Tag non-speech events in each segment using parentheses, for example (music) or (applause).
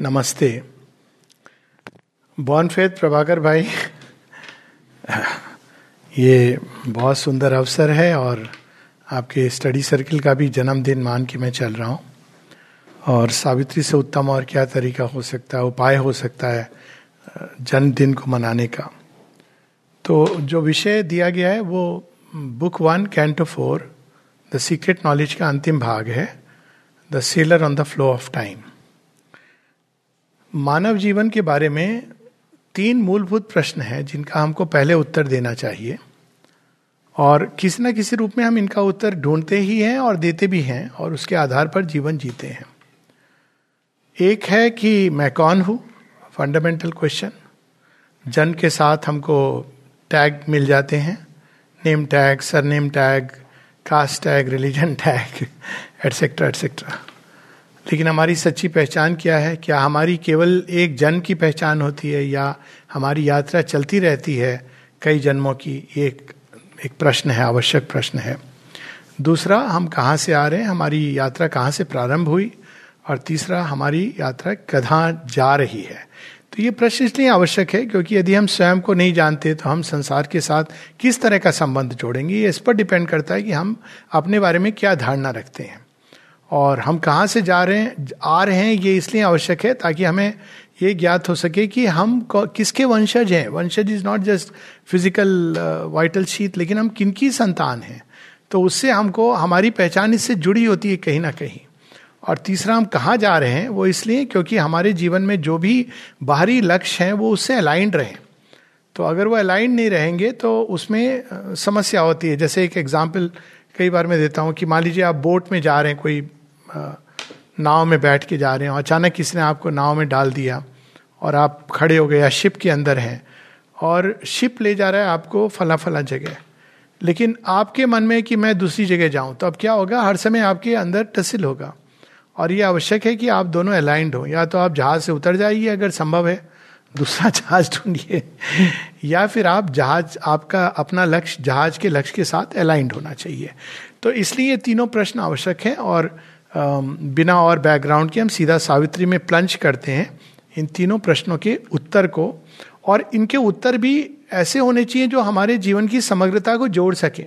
नमस्ते। Born faith Prabhakar भाई, ये बहुत सुंदर अवसर है और आपके स्टडी सर्किल का भी जन्मदिन मान के मैं चल रहा हूँ। और सावित्री से उत्तम और क्या तरीका हो सकता है, उपाय हो सकता है, जन्मदिन को मनाने का। तो जो विषय दिया गया है, वो book one, canto four, the secret knowledge का अंतिम भाग है, the sailor on the flow of time. मानव जीवन के बारे में तीन मूलभूत प्रश्न हैं जिनका हमको पहले उत्तर देना चाहिए। और किसी न किसी रूप में हम इनका उत्तर ढूंढते ही हैं और देते भी हैं और उसके आधार पर जीवन जीते हैं। एक है कि मैं कौन हूँ? फंडामेंटल क्वेश्चन जन के साथ हमको टैग मिल जाते हैं। Name tag surname tag caste tag religion tag etcetera etcetera लेकिन हमारी सच्ची पहचान क्या है? क्या हमारी केवल एक जन्म की पहचान होती है या हमारी यात्रा चलती रहती है? कई जन्मों की एक एक प्रश्न है, आवश्यक प्रश्न है। दूसरा, हम कहाँ से आ रहे हैं? हमारी यात्रा कहाँ से प्रारंभ हुई? और तीसरा, हमारी यात्रा कहाँ जा रही है? तो ये प्रश्न इसलिए आवश्यक है क्योंकि यदि हम स्वयं को नहीं जानते तो हम संसार के साथ किस तरह का संबंध जोड़ेंगे? ये इस पर डिपेंड करता है कि हम अपने बारे में क्या धारणा रखते हैं। और हम कहाँ से जा रहे हैं आ रहे हैं, ये इसलिए आवश्यक है ताकि हमें ये ज्ञात हो सके कि हम किसके वंशज हैं। वंशज is not just physical vital sheath लेकिन हम किनकी संतान हैं। तो उससे हमको, हमारी पहचान इससे जुड़ी होती है कहीं ना कहीं। और तीसरा, हम कहाँ जा रहे हैं, वो इसलिए क्योंकि हमारे जीवन में जो भी बाहरी लक्ष्य हैं, वो उससे अलाइंड रहें। तो अगर वो अलाइंड नहीं रहेंगे तो उसमें समस्या होती है। जैसे एक एग्ज़ाम्पल कई बार मैं देता हूँ कि मान लीजिए आप बोट में जा रहे हैं, कोई नाव में बैठ के जा रहे हैं अचानक किसी ने आपको नाव में डाल दिया और आप खड़े हो गए या शिप के अंदर हैं और शिप ले जा रहा है आपको फला फला जगह। लेकिन आपके मन में कि मैं दूसरी जगह जाऊँ तो अब क्या होगा? हर समय आपके अंदर टसिल होगा। और ये आवश्यक है कि आप दोनों अलाइंड हो। या तो आप जहाज़ से उतर जाइए अगर संभव है, दूसरा (laughs) जहाज़ ढूंढिए। या फिर आप जहाज़, आपका अपना लक्ष्य, जहाज़ के लक्ष्य के साथ अलाइंड होना चाहिए। तो इसलिए तीनों प्रश्न आवश्यक हैं और बिना और बैकग्राउंड के हम सीधा सावित्री में प्लंच करते हैं इन तीनों प्रश्नों के उत्तर को। और इनके उत्तर भी ऐसे होने चाहिए जो हमारे जीवन की समग्रता को जोड़ सके।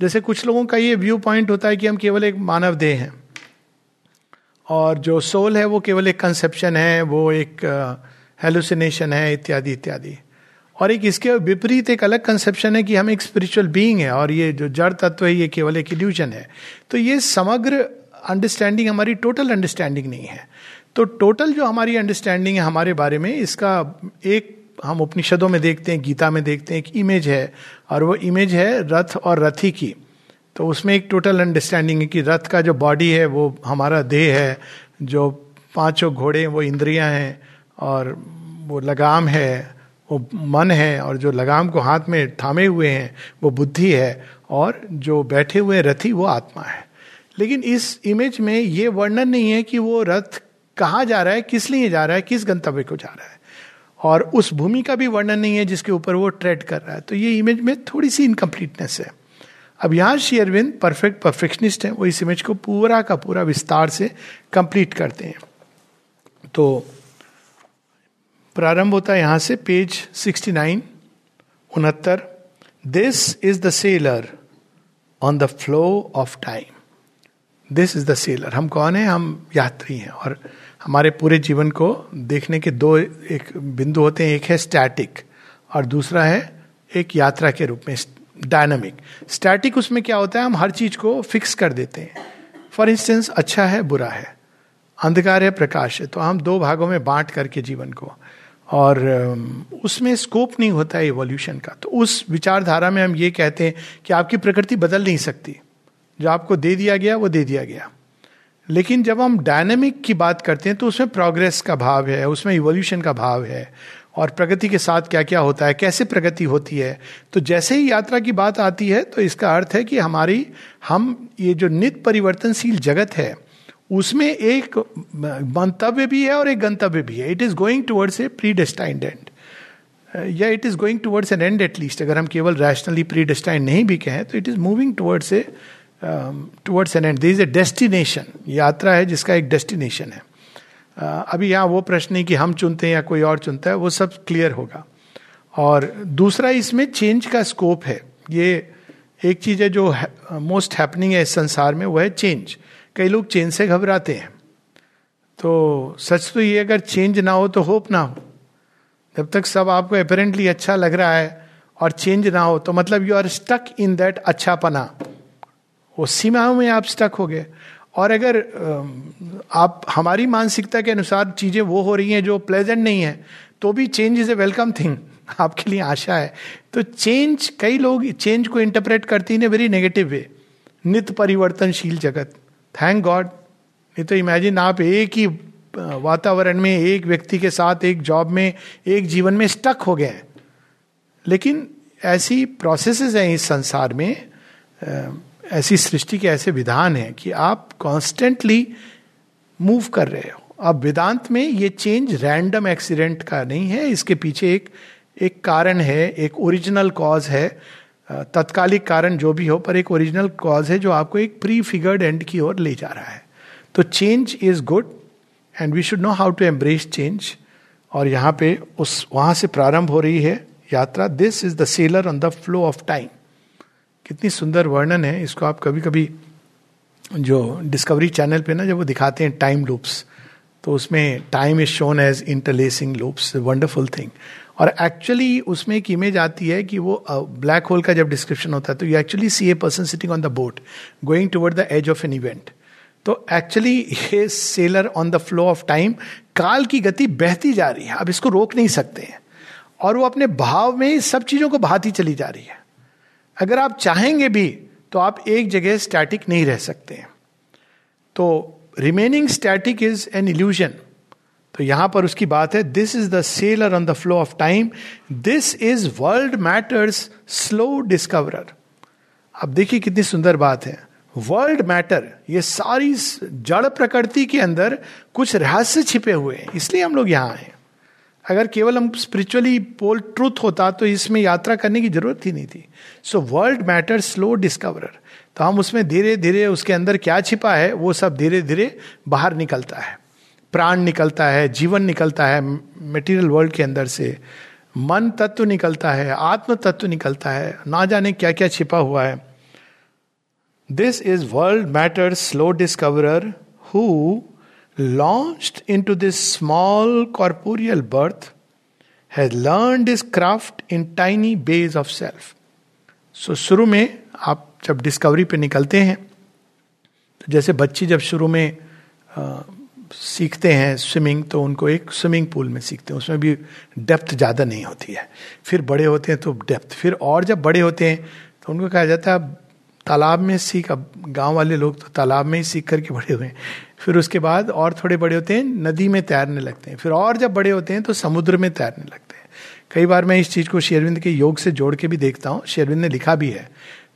जैसे कुछ लोगों का ये व्यू पॉइंट होता है कि हम केवल एक मानव देह हैं। और जो सोल है वो केवल एक कंसेप्शन है, वो एक हेलुसिनेशन है, इत्यादि इत्यादि। और एक इसके विपरीत एक अलग कंसेप्शन है कि हम एक स्पिरिचुअल बीइंग है और ये जो जड़ तत्व है, ये केवल एक इल्यूजन है। तो ये समग्र अंडरस्टैंडिंग हमारी टोटल अंडरस्टैंडिंग नहीं है। तो टोटल जो हमारी अंडरस्टैंडिंग है हमारे बारे में, इसका एक हम उपनिषदों में देखते हैं, गीता में देखते हैं, एक इमेज है, और वो इमेज है रथ और रथी की। तो उसमें एक टोटल अंडरस्टैंडिंग है कि रथ का जो बॉडी है, वो हमारा देह है, जो पाँचों घोड़े वो इंद्रियाँ हैं, और वो लगाम है, वो मन है, और जो लगाम को हाथ में थामे हुए हैं, वो बुद्धि है, और जो बैठे हुए रथी, वो आत्मा है। लेकिन इस इमेज में ये वर्णन नहीं है कि वो रथ कहाँ जा रहा है, किस लिए जा रहा है, किस गंतव्य को जा रहा है। और उस भूमि का भी वर्णन नहीं है जिसके ऊपर वो ट्रेड कर रहा है। तो ये इमेज में थोड़ी सी इनकम्प्लीटनेस है। अब यहाँ शेयरविंद परफेक्ट परफेक्शनिस्ट है, वो इस इमेज को पूरा का पूरा विस्तार से कंप्लीट करते हैं। तो प्रारंभ होता है यहाँ से पेज 69 उनहत्तर। This is the sailor on the flow of time this is the sailor हम कौन है? हम यात्री हैं। और हमारे पूरे जीवन को देखने के दो एक बिंदु होते हैं। एक है स्टैटिक और दूसरा है एक यात्रा के रूप में डायनामिक स्टैटिक उसमें क्या होता है? हम हर चीज़ को फिक्स कर देते हैं। फॉर इंस्टेंस अच्छा है, बुरा है। अंधकार है, प्रकाश है। तो हम दो भागों में बांट करके जीवन को। और उसमें स्कोप नहीं होता है इवोल्यूशन का। तो उस विचारधारा में हम ये कहते हैं कि आपकी प्रकृति बदल नहीं सकती। जो आपको दे दिया गया, वो दे दिया गया। लेकिन जब हम डायनेमिक की बात करते हैं तो उसमें प्रोग्रेस का भाव है, उसमें इवोल्यूशन का भाव है। और प्रगति के साथ क्या क्या होता है, कैसे प्रगति होती है तो जैसे ही यात्रा की बात आती है तो इसका अर्थ है कि हमारी, हम ये जो नित परिवर्तनशील जगत है, उसमें एक मंतव्य भी है और एक गंतव्य भी है। It is going towards a predestined end या it is going towards an end at least अगर हम केवल रैशनली प्री डेस्टाइंड नहीं भी कहें तो it is moving towards a towards an end this is a destination यात्रा है जिसका एक डेस्टिनेशन है। Uh, अभी यहाँ वो प्रश्न नहीं कि हम चुनते हैं या कोई और चुनता है वो सब क्लियर होगा। और दूसरा इसमें चेंज का स्कोप है। ये एक चीज़ है जो मोस्ट हैपनिंग है इस संसार में वो है चेंज कई लोग चेंज से घबराते हैं। तो सच तो ये अगर चेंज ना हो तो होप ना हो। जब तक सब आपको अपेरेंटली अच्छा लग रहा है और चेंज ना हो तो मतलब you are stuck in that अच्छा वो सीमाओं में आप स्टक हो गए। और अगर आप, हमारी मानसिकता के अनुसार चीज़ें वो हो रही हैं जो प्लेजेंट नहीं है तो भी change is a welcome thing आपके लिए आशा है। तो चेंज कई लोग चेंज को इंटरप्रेट करती हैं वेरी नेगेटिव वे नित परिवर्तनशील जगत। थैंक गॉड नहीं तो इमेजिन आप एक ही वातावरण में, एक व्यक्ति के साथ, एक जॉब में, एक जीवन में स्टक हो गए लेकिन ऐसी प्रोसेसेस हैं इस संसार में ऐसी सृष्टि के ऐसे विधान हैं कि आप कॉन्स्टेंटली मूव कर रहे हो। अब वेदांत में ये चेंज रैंडम एक्सीडेंट का नहीं है, इसके पीछे एक एक कारण है, एक ओरिजिनल कॉज है तत्कालिक कारण जो भी हो, पर एक ओरिजिनल कॉज है जो आपको एक प्री फिगर्ड एंड की ओर ले जा रहा है। तो change is good and we should know how to embrace change और यहाँ पे उस, वहाँ से प्रारंभ हो रही है यात्रा। This is the sailor on the flow of time कितनी सुंदर वर्णन है, इसको आप कभी कभी जो डिस्कवरी चैनल पे ना जब वो दिखाते हैं टाइम लूप्स तो उसमें time is shown as interlacing loops wonderful thing और एक्चुअली उसमें एक इमेज आती है कि वो ब्लैक होल का जब डिस्क्रिप्शन होता है तो you actually see a person sitting on the boat going toward the edge of an event तो एक्चुअली ये sailor on the flow of time काल की गति बहती जा रही है अब इसको रोक नहीं सकते हैं। और वो अपने भाव में सब चीज़ों को बहाती चली जा रही है। अगर आप चाहेंगे भी तो आप एक जगह स्टैटिक नहीं रह सकते हैं। तो remaining static is an illusion तो यहाँ पर उसकी बात है this is the sailor on the flow of time this is world matters slow discoverer अब देखिए कितनी सुंदर बात है। वर्ल्ड मैटर ये सारी जड़ प्रकृति के अंदर कुछ रहस्य छिपे हुए हैं, इसलिए हम लोग यहाँ आए अगर केवल हम स्पिरिचुअली पोल ट्रूथ होता तो इसमें यात्रा करने की ज़रूरत ही नहीं थी। So world matter slow discoverer तो हम उसमें धीरे धीरे उसके अंदर क्या छिपा है, वो सब धीरे धीरे बाहर निकलता है। प्राण निकलता है, जीवन निकलता है मटेरियल वर्ल्ड के अंदर से। मन तत्व निकलता है, आत्म तत्व निकलता है, ना जाने क्या क्या छिपा हुआ है। This is world matter slow discoverer who launched into this small corporeal birth, has learned his craft in tiny bays of self. So शुरू में आप जब डिस्कवरी पे निकलते हैं तो जैसे बच्चे जब शुरू में आ, सीखते हैं स्विमिंग तो उनको एक स्विमिंग पूल में सीखते हैं। उसमें भी डेप्थ ज़्यादा नहीं होती है। फिर बड़े होते हैं तो डेप्थ फिर और जब बड़े होते हैं तो उनको कहा जाता है तालाब में सीख, अब गाँव वाले लोग तो तालाब में ही सीख करके बड़े हुए हैं। फिर उसके बाद और थोड़े बड़े होते हैं, नदी में तैरने लगते हैं। फिर और जब बड़े होते हैं तो समुद्र में तैरने लगते हैं। कई बार मैं इस चीज़ को शेरविंद के योग से जोड़ के भी देखता हूँ। शेरविंद ने लिखा भी है।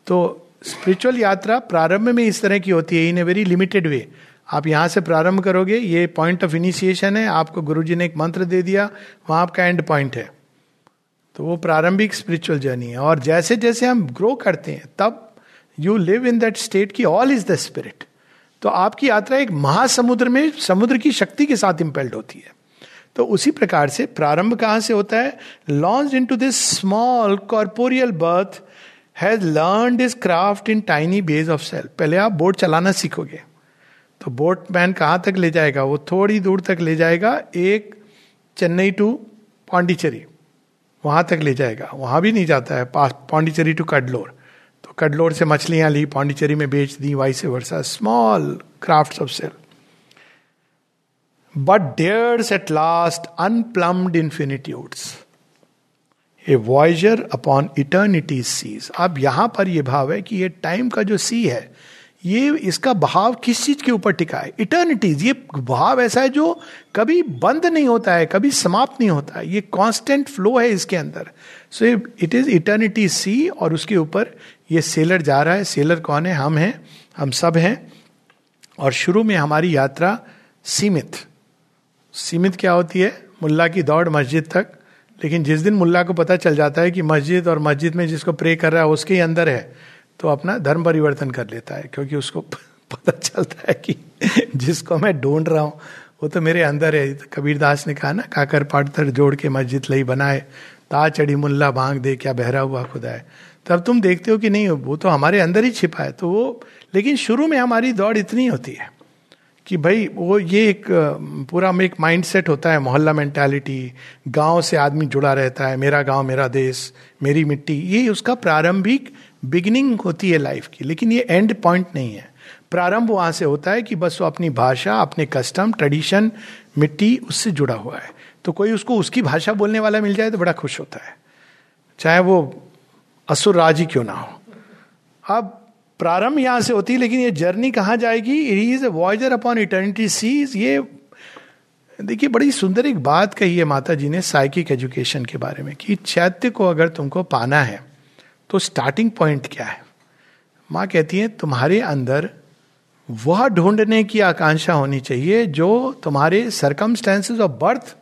तो स्पिरिचुअल यात्रा प्रारंभ में इस तरह की होती है इन ए वेरी लिमिटेड वे आप यहाँ से प्रारंभ करोगे, ये पॉइंट ऑफ़ इनिशिएशन है, आपको गुरु ने एक मंत्र दे दिया, वहाँ आपका एंड पॉइंट है। तो वो प्रारंभिक स्पिरिचुअल जर्नी है। और जैसे जैसे हम ग्रो करते हैं, तब you live in that state की ऑल इज़ द स्पिरिट तो आपकी यात्रा एक महासमुद्र में, समुद्र की शक्ति के साथ इंपेल्ड होती है। तो उसी प्रकार से प्रारंभ कहाँ से होता है? Launch into this small corporeal birth has learn this craft in tiny bays of self पहले आप बोट चलाना सीखोगे। तो बोट मैन कहाँ तक ले जाएगा? वो थोड़ी दूर तक ले जाएगा, एक चेन्नई टू पांडिचेरी। वहाँ तक ले जाएगा। वहाँ भी नहीं जाता है पांडिचेरी टू कडलोर। कडलोर से मछलियाँ ली, पांडिचेरी में बेच दी वाई से वर्षा small craft of sail but dares at last unplumbed infinitudes a voyager upon eternity seas अब यहाँ पर यह भाव है कि ये टाइम का जो सी है, ये इसका भाव किस चीज़ के ऊपर टिका है? इटर्निटीज ये भाव ऐसा है जो कभी बंद नहीं होता है, कभी समाप्त नहीं होता है। ये कांस्टेंट फ्लो है इसके अंदर। So it is eternity sea और उसके ऊपर ये सेलर जा रहा है, सेलर कौन है? हम हैं, हम सब हैं। और शुरू में हमारी यात्रा सीमित। सीमित क्या होती है? मुल्ला की दौड़ मस्जिद तक। लेकिन जिस दिन मुल्ला को पता चल जाता है कि मस्जिद और मस्जिद में जिसको प्रे कर रहा है, उसके ही अंदर है तो अपना धर्म परिवर्तन कर लेता है, क्योंकि उसको पता चलता है कि (laughs) जिसको मैं ढूंढ रहा हूँ, वो तो मेरे अंदर है। तो कबीर दास ने कहा ना, काकर पाटर जोड़ के मस्जिद लई बनाए, ता चढ़ी मुल्ला बांग दे, क्या बहरा हुआ खुदा है। तब तुम देखते हो कि नहीं, वो तो हमारे अंदर ही छिपा है। तो वो, लेकिन शुरू में हमारी दौड़ इतनी होती है कि भाई, वो ये एक, पूरा एक माइंड सेट होता है, मोहल्ला मेंटालिटी गाँव से आदमी जुड़ा रहता है, मेरा गाँव, मेरा देश, मेरी मिट्टी, ये उसका प्रारंभिक बिगिनिंग होती है लाइफ की। लेकिन ये एंड पॉइंट नहीं है। प्रारंभ वहाँ से होता है कि बस वो अपनी भाषा, अपने कस्टम ट्रेडिशन मिट्टी उससे जुड़ा हुआ है। तो कोई उसको उसकी भाषा बोलने वाला मिल जाए तो बड़ा खुश होता है। चाहे वो असुर राज क्यों ना हो? अब प्रारंभ यहाँ से होती है लेकिन ये जर्नी कहाँ जाएगी? Is a voyager upon eternity seas ये, देखिए, बड़ी सुंदर एक बात कही है माता जी ने साइकिक एजुकेशन के बारे में कि चैत्य को अगर तुमको पाना है तो स्टार्टिंग पॉइंट क्या है? माँ कहती है, तुम्हारे अंदर वह ढूँढने की आकांक्षा होनी चाहिए जो तुम्हारे सरकमस्टेंसेस ऑफ़ बर्थ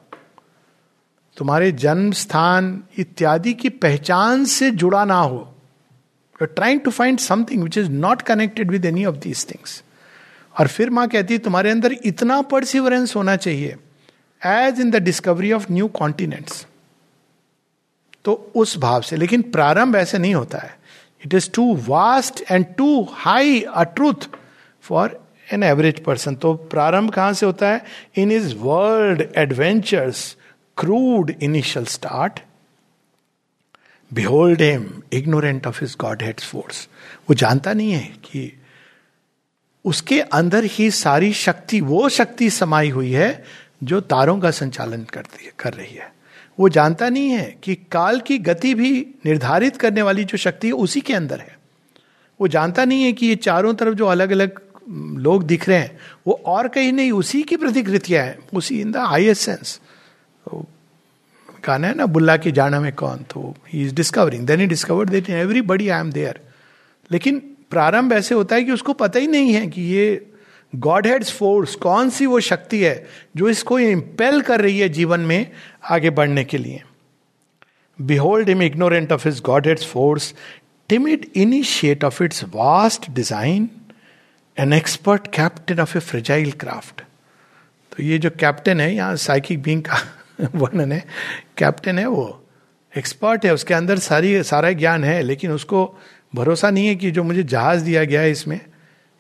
तुम्हारे जन्म, स्थान इत्यादि की पहचान से जुड़ा ना हो। You trying to find something which is not connected with any of these things और फिर माँ कहती है, तुम्हारे अंदर इतना परसिवरेंस होना चाहिए as in the discovery of new continents तो उस भाव से, लेकिन प्रारंभ ऐसे नहीं होता है। It is too vast and too high a truth for an average person तो प्रारंभ कहाँ से होता है? In his world adventures crude initial start behold him ignorant of his godhead's force वो जानता नहीं है कि उसके अंदर ही सारी शक्ति, वो शक्ति समाई हुई है जो तारों का संचालन करती है, कर रही है। वो जानता नहीं है कि काल की गति भी निर्धारित करने वाली जो शक्ति है, उसी के अंदर है। वो जानता नहीं है कि ये चारों तरफ़ जो अलग अलग लोग दिख रहे हैं, वो और कहीं नहीं, उसी की प्रतिकृतियाँ हैं, उसी इन द हाइएस्ट सेंस गाना है ना, बुल्ला की जाना में कौन? तो he is discovering then he discover that in everybody I am there लेकिन प्रारंभ ऐसे होता है कि उसको पता ही नहीं है कि ये गॉड हेड्स फोर्स कौन सी वो शक्ति है जो इसको इंपेल कर रही है जीवन में आगे बढ़ने के लिए। Behold him ignorant of his godhead's force timid initiate of its vast design an expert captain of a fragile craft तो ये जो कैप्टन है, यहाँ साइकिक बींग का वर्णन है कैप्टन है वो एक्सपर्ट है, उसके अंदर सारी, सारा ज्ञान है, लेकिन उसको भरोसा नहीं है कि जो मुझे जहाज़ दिया गया है इसमें,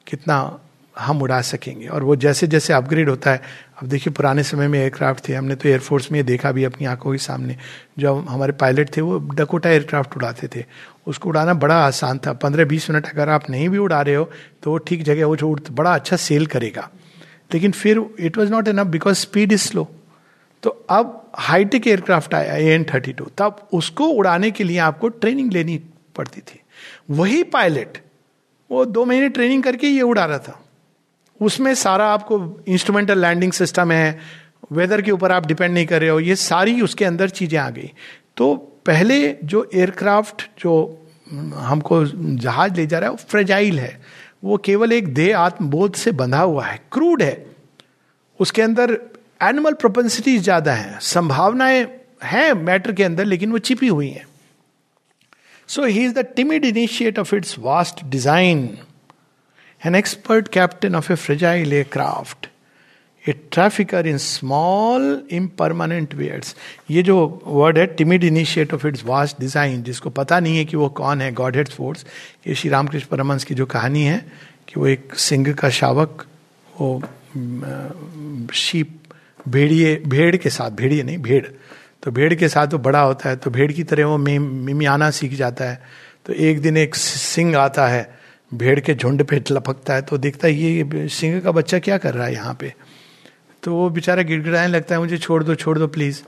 कितना हम उड़ा सकेंगे। और वो जैसे जैसे अपग्रेड होता है, अब देखिए पुराने समय में एयरक्राफ्ट थे, हमने तो एयरफोर्स में देखा भी अपनी आँखों के सामने। जो हमारे पायलट थे, वो डकोटा एयरक्राफ्ट उड़ाते थे। उसको उड़ाना बड़ा आसान था। पंद्रह बीस मिनट अगर आप नहीं भी उड़ा रहे हो तो वो ठीक जगह, वो जो उड़, बड़ा अच्छा सेल करेगा। लेकिन फिर it was not enough because speed is slow तो अब हाईटेक एयरक्राफ्ट आया ए एन थर्टी टू तब उसको उड़ाने के लिए आपको ट्रेनिंग लेनी पड़ती थी। वही पायलट, वो दो महीने ट्रेनिंग करके ये उड़ा रहा था। उसमें सारा आपको इंस्ट्रूमेंटल लैंडिंग सिस्टम है वेदर के ऊपर आप डिपेंड नहीं कर रहे हो, ये सारी उसके अंदर चीज़ें आ गई। तो पहले जो एयरक्राफ्ट जो हमको जहाज़ ले जा रहा है, वो फ्रेजाइल है। वो केवल एक देह आत्मबोध से बंधा हुआ है क्रूड है। उसके अंदर एनिमल प्रोपेंसिटीज ज़्यादा है, संभावनाएँ हैं मैटर के अंदर, लेकिन वो छिपी हुई हैं। So he is the timid initiate of its vast design an expert captain of a fragile a craft a trafficker in small impermanent wares ये जो वर्ड है timid initiate of its vast design जिसको पता नहीं है कि वो कौन है गॉड हेड फोर्स ये श्री रामकृष्ण परमंश की जो कहानी है, कि वो एक सिंह का शावक, वो शीप भेड़िए, भेड़ के साथ, भेड़िए नहीं, भेड़। तो भेड़ के साथ वो बड़ा होता है तो भेड़ की तरह वो मिमियाना सीख जाता है। तो एक दिन एक सिंह आता है, भेड़ के झुंड पे लपकता है तो देखता है ये सिंह का बच्चा क्या कर रहा है यहाँ पे। तो वो बेचारा गिड़गिड़ाने लगता है, मुझे छोड़ दो छोड़ दो प्लीज़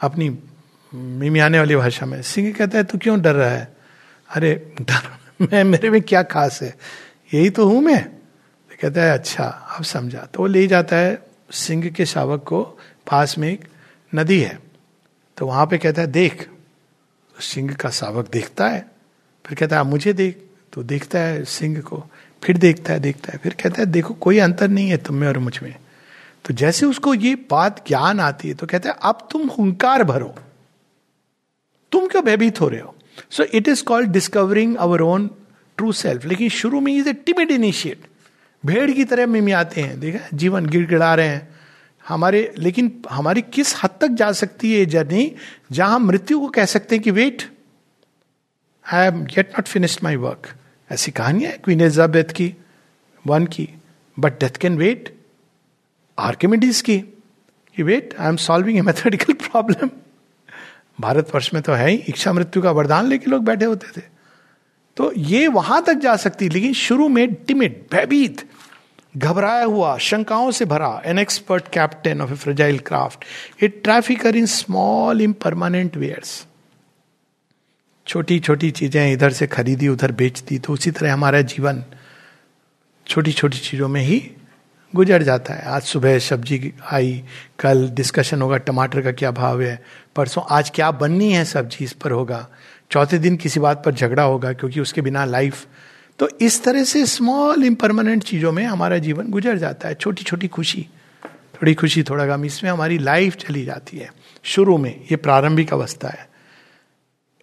अपनी मिमियाने वाली भाषा में। सिंह कहता है, तू क्यों डर रहा है? अरे, डर (laughs) मैं, मेरे में क्या खास है? यही तो हूँ मैं। तो कहता है अच्छा अब समझा। तो वो ले जाता है सिंह के शावक को पास में एक नदी है। तो वहाँ पे कहता है, देख। तो सिंह का शावक देखता है, फिर कहता है मुझे देख। तो देखता है सिंह को, फिर देखता है देखता है, फिर कहता है, देखो, कोई अंतर नहीं है तुम में और मुझमें। तो जैसे उसको ये बात ज्ञान आती है तो कहता है, अब तुम हुंकार भरो। तुम क्यों भयभीत हो रहे हो? So it is called discovering our own true self लेकिन शुरू में इज़ ए टिमिड इनिशिएट भेड़ की तरह मिमियाते हैं, देखा? जीवन गिड़गिड़ा रहे हैं। हमारे, लेकिन हमारी किस हद तक जा सकती है जर्नी? जहाँ हम मृत्यु को कह सकते हैं कि wait I am get not finished my work ऐसी कहानी है क्वीन एलिजाबेथ की वन की। But death can wait Archimedes की, कि wait I am solving a mathematical problem Bharatvarsh में तो है ही, इच्छा मृत्यु का वरदान लेके लोग बैठे होते थे। तो ये वहाँ तक जा सकती, लेकिन शुरू में टिमिड भयभीत घबराया हुआ, शंकाओं से भरा an expert captain of a fragile craft a trafficker in small impermanent wares छोटी छोटी चीज़ें इधर से खरीदी, उधर बेचती तो उसी तरह हमारा जीवन छोटी छोटी चीज़ों में ही गुजर जाता है। आज सुबह सब्ज़ी आई, कल डिस्कशन होगा, टमाटर का क्या भाव है, परसों आज क्या बननी है सब्ज़ी, इस पर होगा। चौथे दिन किसी बात पर झगड़ा होगा, क्योंकि उसके बिना लाइफ तो इस तरह से स्मॉल इम्परमानेंट चीज़ों में हमारा जीवन गुजर जाता है। छोटी छोटी खुशी, थोड़ी खुशी, थोड़ा गम, इसमें हमारी लाइफ चली जाती है। शुरू में ये प्रारंभिक अवस्था है।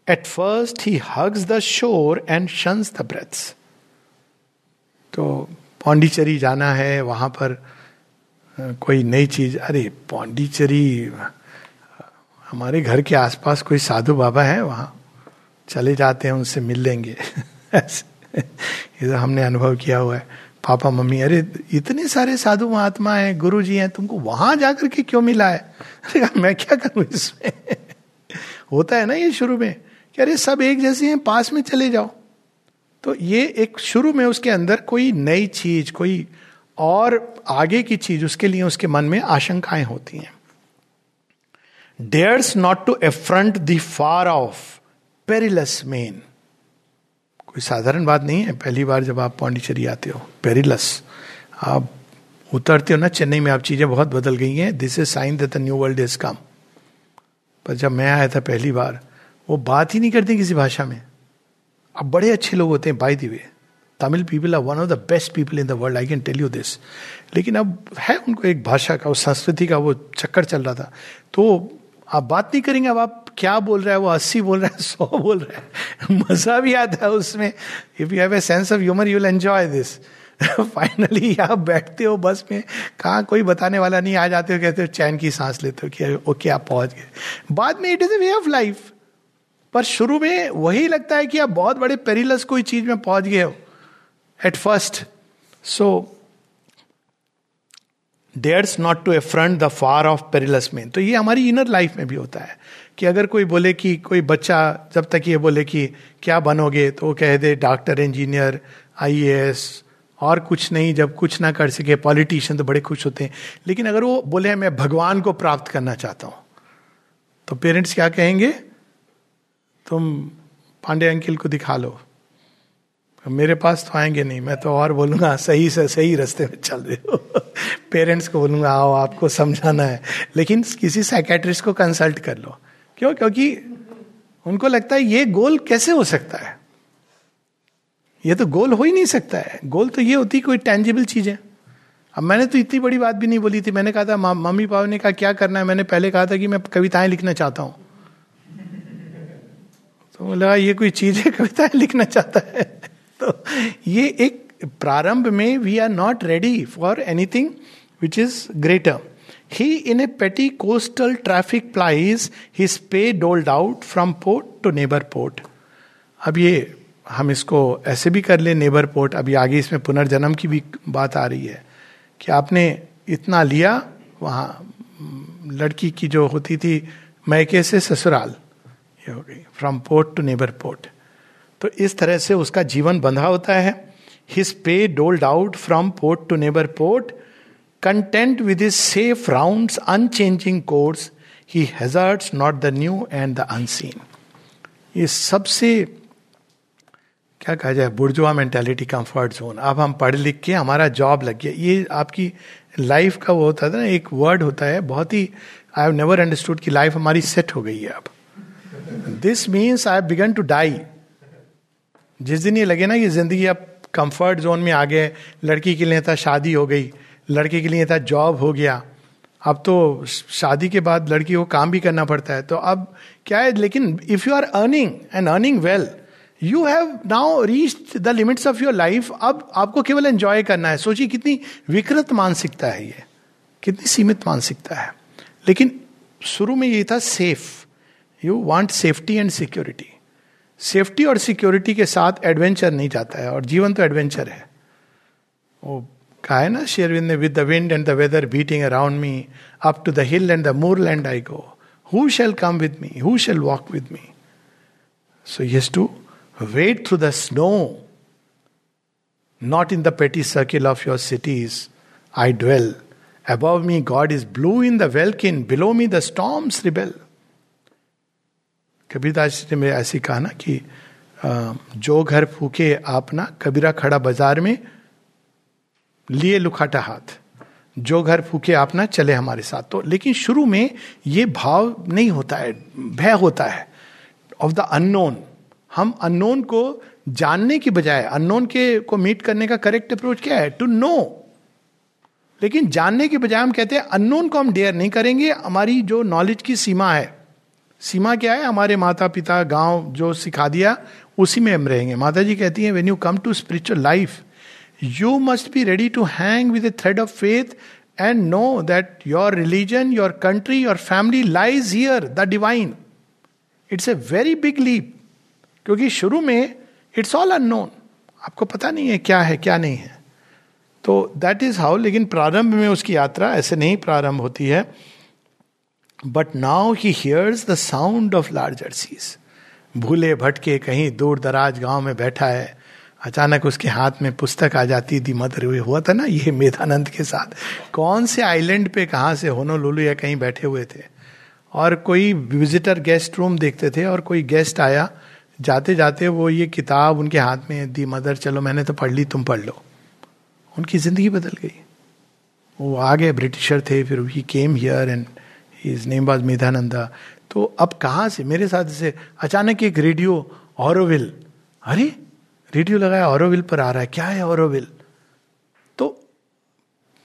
At first he hugs the shore and shuns the breadths तो पौंडीचेरी जाना है, वहाँ पर कोई नई चीज़, अरे पौंडीचेरी हमारे घर के आसपास कोई साधु बाबा है वहाँ। चले जाते हैं, उनसे मिल लेंगे। (laughs) (laughs) इधर हमने अनुभव किया हुआ है। पापा, मम्मी, अरे, इतने सारे साधु महात्मा हैं गुरु जी हैं, तुमको वहाँ जाकर के क्यों मिला है? अरे मैं क्या करूँ इसमें? (laughs) होता है ना ये शुरू में कि अरे, सब एक जैसे हैं, पास में चले जाओ। तो ये एक शुरू में उसके अंदर कोई नई चीज़, कोई और आगे की चीज़, उसके लिए उसके मन में आशंकाएँ होती हैं। Dares not to affront the far of perilous main कोई साधारण बात नहीं है। पहली बार जब आप पांडिचेरी आते हो, पेरिलस, आप उतरते हो ना चेन्नई में, आप चीज़ें बहुत बदल गई हैं। This is sign the new world is come पर जब मैं आया था पहली बार, वो बात ही नहीं करते किसी भाषा में। अब बड़े अच्छे लोग होते हैं by the way Tamil people are one of the best people in the world I can tell you this लेकिन अब है उनको एक भाषा का, उस संस्कृति का वो चक्कर चल रहा था। तो आप बात नहीं करेंगे, अब आप क्या बोल रहा है, वो अस्सी बोल रहा है, सौ बोल रहा है। मज़ा भी आता है उसमें। If you have a sense of humour you will enjoy this finally आप बैठते हो बस में, कहा कोई बताने वाला नहीं, आ जाते हो, कहते हो, चैन की सांस लेते हो। कि ओके, आप पहुँच गए। बाद में it is a way of life पर शुरू में वही लगता है कि आप बहुत बड़े पेरिलस कोई चीज़ में पहुँच गए हो at first so dares not to affront the far of perilous man तो ये हमारी इनर लाइफ में भी होता है। कि अगर कोई बोले कि कोई बच्चा जब तक ये बोले कि क्या बनोगे तो वो कह दे, डॉक्टर, इंजीनियर, आईएएस, और कुछ नहीं, जब कुछ ना कर सके, पॉलिटिशियन तो बड़े खुश होते हैं। लेकिन अगर वो बोले, मैं भगवान को प्राप्त करना चाहता हूँ। तो पेरेंट्स क्या कहेंगे? तुम पांडे अंकिल को दिखा लो। मेरे पास तो आएँगे नहीं। मैं तो और बोलूँगा, सही से सही रास्ते में चल रहे हो। (laughs) पेरेंट्स को बोलूँगा, आओ, आपको समझाना है। लेकिन किसी साइकेट्रिस्ट को कंसल्ट कर लो। क्यों? क्योंकि उनको लगता है, ये गोल कैसे हो सकता है? ये तो गोल हो ही नहीं सकता है। गोल तो ये होती कोई टेंजिबल चीज़। है अब मैंने तो इतनी बड़ी बात भी नहीं बोली थी। मैंने कहा था मम्मी पापा ने कहा, क्या करना है? मैंने पहले कहा था कि मैं कविताएँ लिखना चाहता हूँ। तो लगा ये कोई चीज़ है, कविताएँ लिखना चाहता है? (laughs) तो ये एक प्रारंभ में we are not ready for anything which is greater he in a petty coastal traffic plies his pay doled out from port to neighbour port अब ये, हम इसको ऐसे भी कर ले नेबर पोर्ट अभी आगे इसमें पुनर्जन्म की भी बात आ रही है। कि आपने इतना लिया, वहाँ लड़की की जो होती थी, मैके से ससुराल, ये हो गई from port to neighbour port तो इस तरह से उसका जीवन बंधा होता है। His pay doled out from port to neighbour port content with is safe round unchanging course he hazards not the new and the unseen ये सबसे, क्या कहा जाए, बुर्जुआ मेंटेलिटी कंफर्ट जोन अब हम पढ़ लिख के हमारा जॉब लग गया। ये आपकी लाइफ का वो होता था ना, एक वर्ड होता है, बहुत ही आई हैव नेवर अंडरस्टूड की लाइफ हमारी सेट हो गई है अब। This means I began to die जिस दिन ये लगे ना कि ज़िंदगी अब कंफर्ट जोन में आ गए लड़की के लिए था, शादी हो गई लड़के के लिए था जॉब हो गया। अब तो शादी के बाद लड़की को काम भी करना पड़ता है। तो अब क्या है, लेकिन if you are earning and earning well you have now reach the limits of your life अब आपको केवल एंजॉय करना है। सोचिए कितनी विकृत मानसिकता है ये। कितनी सीमित मानसिकता है। लेकिन शुरू में ये था safe you want safety and security safety और सिक्योरिटी के साथ एडवेंचर नहीं जाता है और जीवन तो एडवेंचर है। वो कहा है ना शेरविंद ने with the wind and the weather beating around me up to the hill and the moorland I go who shall come with me who shall walk with me so yes to wade through the snow not in the petty circle of your cities I dwell above me God is blue in the welkin below me the storms rebel Kabirdas ने मेरे ऐसे कहा ना कि जो घर फूके आप ना कबीरा खड़ा बाज़ार में लिए लुखाटा हाथ। जो घर फूके आप ना चले हमारे साथ। तो लेकिन शुरू में ये भाव नहीं होता है, भय होता है। ऑफ़ द अननोन हम अननोन को जानने की बजाय अननोन के को मीट करने का करेक्ट अप्रोच क्या है? टू नो लेकिन जानने के बजाय हम कहते हैं अननोन को हम डेयर नहीं करेंगे। हमारी जो नॉलेज की सीमा है। सीमा क्या है? हमारे माता पिता गाँव, जो सिखा दिया, उसी में हम रहेंगे। माता जी कहती हैं when you come to spiritual life you must be ready to hang with thread of faith and know that your religion your country your family lies here the divine it's a very big leap क्योंकि शुरू में it's all unknown आपको पता नहीं है क्या है, क्या नहीं है. तो दैट इज़ हाउ लेकिन प्रारंभ में उसकी यात्रा ऐसे नहीं प्रारंभ होती है. But now he hears the sound of larger seas भूले भटके कहीं दूर दराज गाँव में बैठा है. अचानक उसके हाथ में पुस्तक आ जाती दी मदर हुए हुआ था ना ये मेधानंद के साथ। कौन से आइलैंड पे, कहाँ से होनो लुलू या कहीं बैठे हुए थे? और कोई विजिटर गेस्ट रूम देखते थे और कोई गेस्ट आया। जाते जाते वो ये किताब उनके हाथ में, दी मदर, चलो मैंने तो पढ़ ली, तुम पढ़ लो। उनकी ज़िंदगी बदल गई। वो आ गए ब्रिटिशर थे, फिर he came here and his name was Medhananda तो अब कहाँ से, मेरे साथ से अचानक एक रेडियो ऑरोविल अरे रेडियो लगाया ऑरोविल पर आ रहा है, क्या है ऑरोविल तो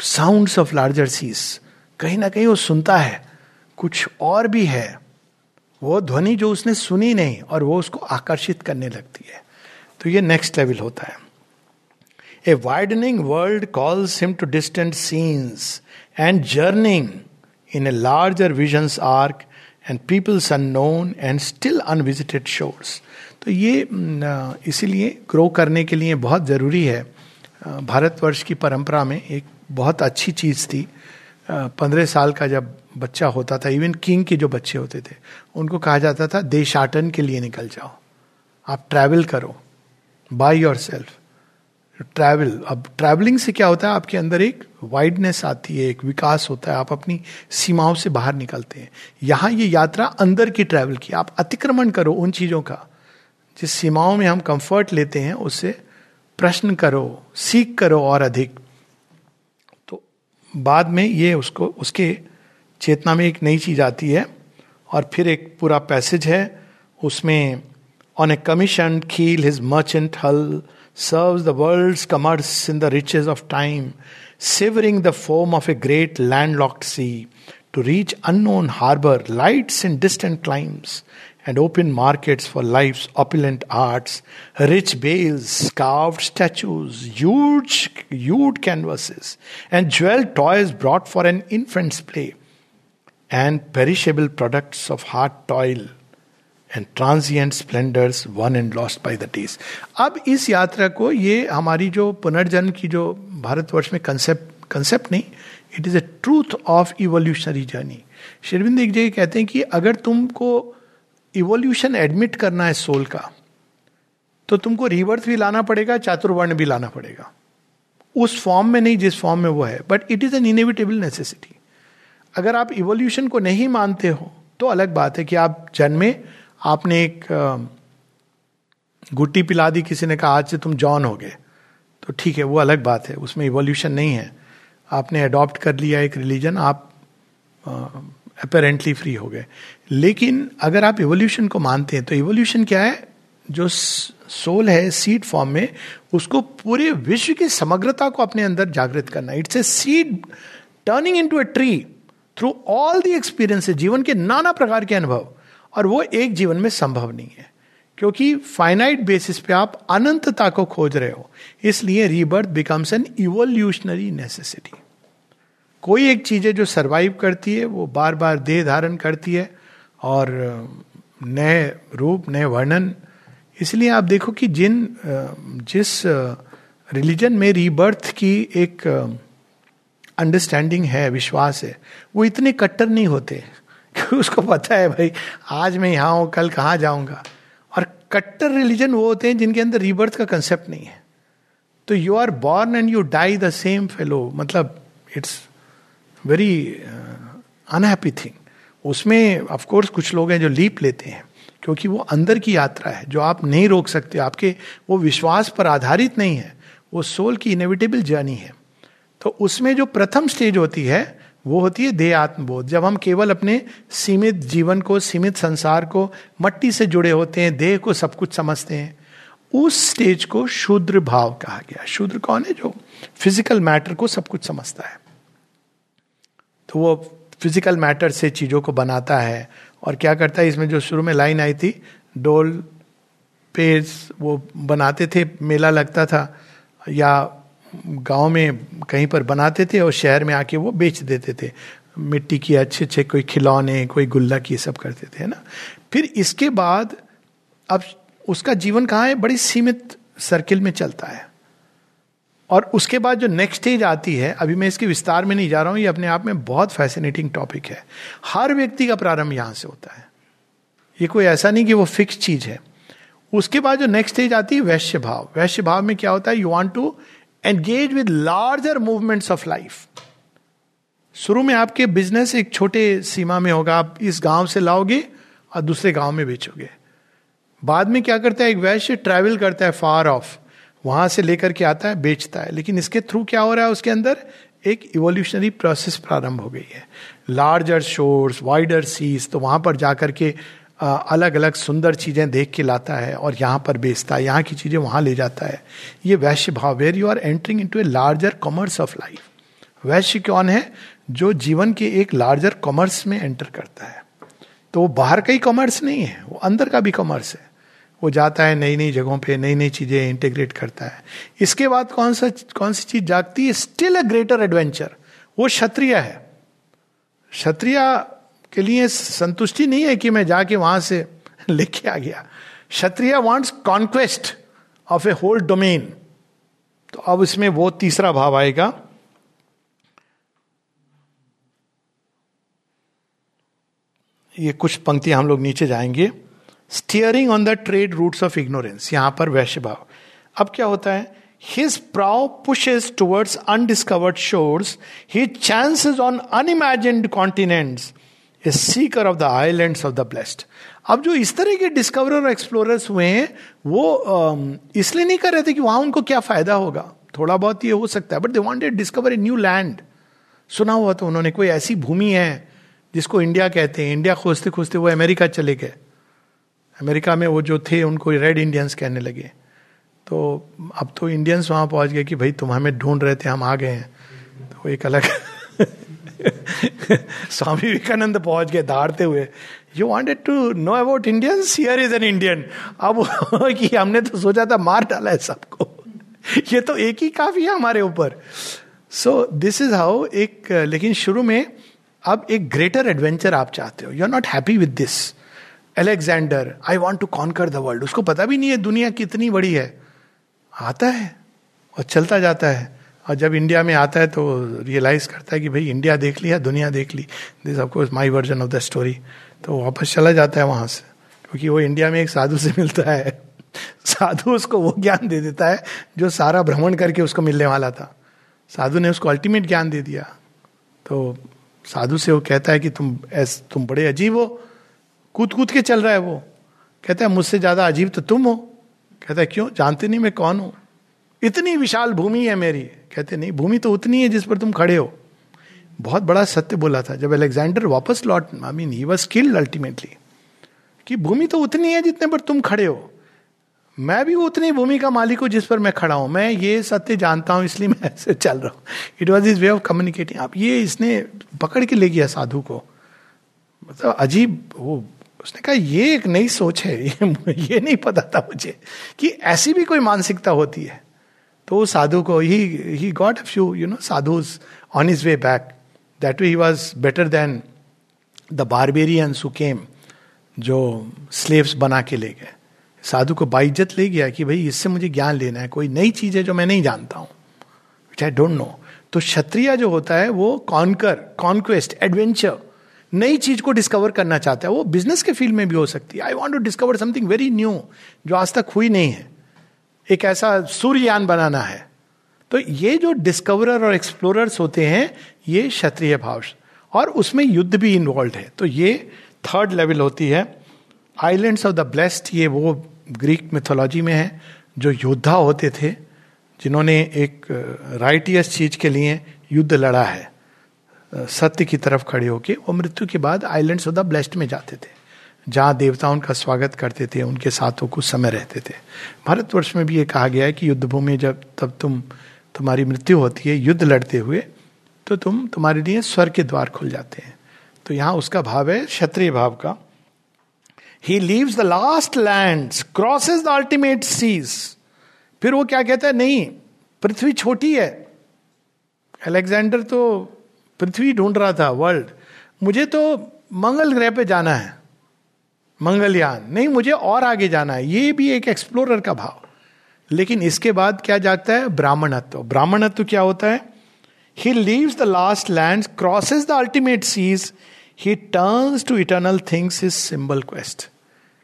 साउंड्स ऑफ़ लार्जर सीस कहीं ना कहीं वो सुनता है, कुछ और भी है, वो ध्वनि जो उसने सुनी नहीं, और वो उसको आकर्षित करने लगती है। तो ये नेक्स्ट लेवल होता है। A widening world calls him to distant scenes and journeying in a larger vision's arc, and peoples unknown and still unvisited shores. तो ये इसीलिए ग्रो करने के लिए बहुत ज़रूरी है। भारतवर्ष की परंपरा में एक बहुत अच्छी चीज़ थी। पंद्रह साल का जब बच्चा होता था इवन किंग के जो बच्चे होते थे, उनको कहा जाता था, देशाटन के लिए निकल जाओ। आप ट्रैवल करो। बाय योर सेल्फ ट्रैवल अब ट्रैवलिंग से क्या होता है? आपके अंदर एक वाइडनेस आती है, एक विकास होता है। आप अपनी सीमाओं से बाहर निकलते हैं। यहाँ ये यात्रा अंदर की ट्रैवल की। आप अतिक्रमण करो उन चीज़ों का। जिस सीमाओं में हम कंफर्ट लेते हैं उससे प्रश्न करो सीख करो और अधिक। तो बाद में ये उसको, उसके चेतना में एक नई चीज़ आती है और फिर एक पूरा पैसेज है, उसमें on a commission keel his merchant hull serve the world commerce in the riches of time severing the form of a great land locked sea to reach unknown harbour lights in distant climes and open markets for life's opulent arts, rich bales, carved statues, huge, huge canvases, and jeweled toys brought for an infant's play, and perishable products of hard toil and transient splendours won and lost by the days अब इस यात्रा को ये हमारी जो पुनर्जन्म की जो भारतवर्ष में कंसेप्ट कंसेप्ट नहीं it is a truth of evolutionary journey शेरविंद एक जगह कहते हैं कि अगर तुमको इवोल्यूशन एडमिट करना है सोल का तो तुमको रिवर्थ भी लाना पड़ेगा चातुर्वर्ण भी लाना पड़ेगा। उस फॉर्म में नहीं, जिस फॉर्म में वो है। But it is an inevitable necessity अगर आप इवोल्यूशन को नहीं मानते हो तो अलग बात है कि आप जन्मे, आपने एक गुट्टी पिला दी, किसी ने कहा, आज से तुम जॉन हो गए। तो ठीक है, वो अलग बात है। उसमें इवोल्यूशन नहीं है। आपने अडॉप्ट कर लिया एक रिलीजन आप अपेरेंटली फ्री हो गए। लेकिन अगर आप इवोल्यूशन को मानते हैं तो इवोल्यूशन क्या है? जो सोल है सीड फॉर्म में, उसको पूरे विश्व की समग्रता को अपने अंदर जागृत करना। It's a seed turning into a tree through all the experience जीवन के नाना प्रकार के अनुभव। और वो एक जीवन में संभव नहीं है, क्योंकि फाइनाइट बेसिस पे आप अनंतता को खोज रहे हो। इसलिए rebirth becomes an evolutionary necessity कोई एक चीज़ है जो सरवाइव करती है, वो बार बार देह धारण करती है और नए रूप, नए वर्णन। इसलिए आप देखो कि जिन जिस रिलीजन में रीबर्थ की एक अंडरस्टैंडिंग है, विश्वास है, वो इतने कट्टर नहीं होते (laughs) क्योंकि उसको पता है, भाई, आज मैं यहाँ हूँ, कल कहाँ जाऊँगा? और कट्टर रिलीजन वो होते हैं जिनके अंदर रीबर्थ का कंसेप्ट नहीं है। तो you are born and you die the same fellow मतलब इट्स वेरी अनहैप्पी थिंग उसमें ऑफकोर्स कुछ लोग हैं जो लीप लेते हैं, क्योंकि वो अंदर की यात्रा है, जो आप नहीं रोक सकते। आपके, वो विश्वास पर आधारित नहीं है, वो सोल की इनएविटेबल जर्नी है। तो उसमें जो प्रथम स्टेज होती है, वो होती है देह आत्मबोध। जब हम केवल अपने सीमित जीवन को, सीमित संसार को, मट्टी से जुड़े होते हैं, देह को सब कुछ समझते हैं, उस स्टेज को शूद्र भाव कहा गया। शूद्र कौन है जो फ़िज़िकल मैटर को सब कुछ समझता है? तो वो फ़िज़िकल मैटर से चीज़ों को बनाता है। और क्या करता है, इसमें जो शुरू में लाइन आई थी, डोल पे वो बनाते थे, मेला लगता था, या गाँव में कहीं पर बनाते थे और शहर में आके वो बेच देते थे। मिट्टी की अच्छे अच्छे कोई खिलौने, कोई गुल्ला की सब करते थे, है ना? फिर इसके बाद अब उसका जीवन कहाँ है? बड़ी सीमित सर्किल में चलता है। और उसके बाद जो नेक्स्ट स्टेज आती है, अभी मैं इसके विस्तार में नहीं जा रहा हूँ, ये अपने आप में बहुत फैसिनेटिंग टॉपिक है। हर व्यक्ति का प्रारंभ यहाँ से होता है। ये कोई ऐसा नहीं कि वो फिक्स चीज़ है। उसके बाद जो नेक्स्ट स्टेज आती है, वैश्य भाव। वैश्य भाव में क्या होता है you want to engage with larger movements of life शुरू में आपके बिज़नेस एक छोटे सीमा में होगा, आप इस गाँव से लाओगे और दूसरे गाँव में बेचोगे। बाद में क्या करता है, एक वैश्य ट्रैवल करता है फार ऑफ़ वहाँ से लेकर के आता है, बेचता है। लेकिन इसके थ्रू क्या हो रहा है, उसके अंदर एक इवोल्यूशनरी प्रोसेस प्रारंभ हो गई है। लार्जर शोर्स वाइडर सीज तो वहाँ पर जाकर के अलग अलग सुंदर चीज़ें देख के लाता है और यहाँ पर बेचता है, यहाँ की चीज़ें वहाँ ले जाता है। ये वैश्य भाव where you are entering into a larger commerce of life वैश्य कौन है? जो जीवन के एक लार्जर कॉमर्स में एंटर करता है। तो वो बाहर का ही कॉमर्स नहीं है, वो अंदर का भी कॉमर्स है। वो जाता है नई नई जगहों पे नई नई चीज़ें इंटीग्रेट करता है। इसके बाद कौन सा, कौन सी चीज़ जागती है? स्टिल अ ग्रेटर एडवेंचर वो क्षत्रिय है। क्षत्रिय के लिए संतुष्टि नहीं है कि मैं जाके वहाँ से (laughs) लेके आ गया। Kshatriya wants conquest of a whole domain तो अब इसमें वो तीसरा भाव आएगा। ये कुछ पंक्तियाँ हम लोग नीचे जाएँगे। Steering on the trade routes of ignorance यहाँ पर वैश्य भाव अब क्या होता है? His prow pushes towards undiscovered shores he chances on unimagined continents a seeker of the islands of the blessed अब जो इस तरह के डिस्कवरर और एक्सप्लोरर्स हुए हैं, वो इसलिए नहीं कर रहे थे कि वहाँ उनको क्या फ़ायदा होगा? थोड़ा बहुत ये हो सकता है but they wanted discover a new land सुना हुआ तो उन्होंने, कोई ऐसी भूमि है जिसको इंडिया कहते हैं। इंडिया खोजते खोजते वो अमेरिका चले गए। अमेरिका में वो जो थे, उनको रेड इंडियंस कहने लगे। तो अब तो इंडियंस वहाँ पहुँच गए कि भाई, तुम हमें ढूंढ रहे थे, हम आ गए हैं। तो एक अलग (laughs) स्वामी विवेकानंद पहुँच गए दाड़ते हुए। You wanted to know about Indians here is an Indian अब (laughs) कि हमने तो सोचा था, मार डाला है सबको। (laughs) ये तो एक ही काफ़ी है हमारे ऊपर। सो दिस इज़ हाउ एक, लेकिन शुरू में अब एक ग्रेटर एडवेंचर आप चाहते हो। You are not happy with this Alexander I want to conquer the world उसको पता भी नहीं है दुनिया कितनी बड़ी है। आता है और चलता जाता है। और जब इंडिया में आता है तो रियलाइज़ करता है कि भाई इंडिया देख लिया, दुनिया देख ली। This of course my version of the story तो वापस चला जाता है वहाँ से। क्योंकि वो इंडिया में एक साधु से मिलता है। साधु उसको वो ज्ञान दे देता है जो सारा भ्रमण करके उसको मिलने वाला था। साधु ने उसको अल्टीमेट ज्ञान दे दिया। तो साधु से वो कहता है कि तुम ऐस, तुम बड़े अजीब हो। कूद कूद के चल रहा है वो। कहता है, मुझसे ज़्यादा अजीब तो तुम हो। कहता है, क्यों? जानते नहीं मैं कौन हूँ? इतनी विशाल भूमि है मेरी। कहते नहीं, भूमि तो उतनी है जिस पर तुम खड़े हो। बहुत बड़ा सत्य बोला था। जब अलेक्जेंडर वापस लौट I mean he was skilled ultimately कि भूमि तो उतनी है जितने पर तुम खड़े हो। मैं भी उतनी भूमि का मालिक हूँ जिस पर मैं खड़ा हूँ। मैं ये सत्य जानता हूँ, इसलिए मैं (laughs) ऐसे चल रहा हूँ। It was his way of communicating आप ये इसने पकड़ के ले गया साधु को। मतलब अजीब, वो उसने कहा ये एक नई सोच है ये, (laughs) ये नहीं पता था मुझे कि ऐसी भी कोई मानसिकता होती है. तो साधु को he he got few you know sadhu on his way back that way he was better than the barbarians who came जो स्लेव्स बना के ले गए। साधु को बाइज्जत ले गया कि भाई इससे मुझे ज्ञान लेना है कोई नई चीज़ है जो मैं नहीं जानता हूँ। विच आई डोंट नो तो क्षत्रिय जो होता है वो कॉन्कर कॉन्क्वेस्ट एडवेंचर नई चीज़ को डिस्कवर करना चाहता है। वो बिज़नेस के फ़ील्ड में भी हो सकती है। I want to discover something very new जो आज तक हुई नहीं है। एक ऐसा सूर्ययान बनाना है। तो ये जो डिस्कवरर और एक्सप्लोरर्स होते हैं, ये क्षत्रिय भाव और उसमें युद्ध भी इन्वॉल्व है। तो ये थर्ड लेवल होती है। आइलैंड्स ऑफ़ द ब्लेस्ड ये वो ग्रीक मिथोलॉजी में है, जो योद्धा होते थे, जिन्होंने एक राइटियस चीज़ के लिए युद्ध लड़ा है। सत्य की तरफ़ खड़े होके वो मृत्यु के बाद आइलैंड्स ऑफ़ द ब्लेस्ड में जाते थे। जहाँ देवता उनका स्वागत करते थे, उनके साथ वो कुछ समय रहते थे। भारतवर्ष में भी ये कहा गया है कि युद्ध भूमि जब, तब तुम, तुम्हारी मृत्यु होती है, युद्ध लड़ते हुए तो तुम, तुम्हारे लिए स्वर के द्वार खुल जाते हैं। तो यहाँ उसका भाव है, क्षत्रिय भाव का। He leaves the last land crosses the ultimate seas फिर वो क्या कहता है? नहीं, पृथ्वी छोटी है। अलेक्जेंडर तो पृथ्वी ढूंढ रहा था वर्ल्ड मुझे तो मंगल ग्रह पे जाना है। मंगलयान। नहीं, मुझे और आगे जाना है। ये भी एक एक्सप्लोरर का भाव। लेकिन इसके बाद क्या जागता है? ब्राह्मणत्व। ब्राह्मणत्व क्या होता है? He leaves the last land crosses the ultimate seas he turns to eternal things his symbol quest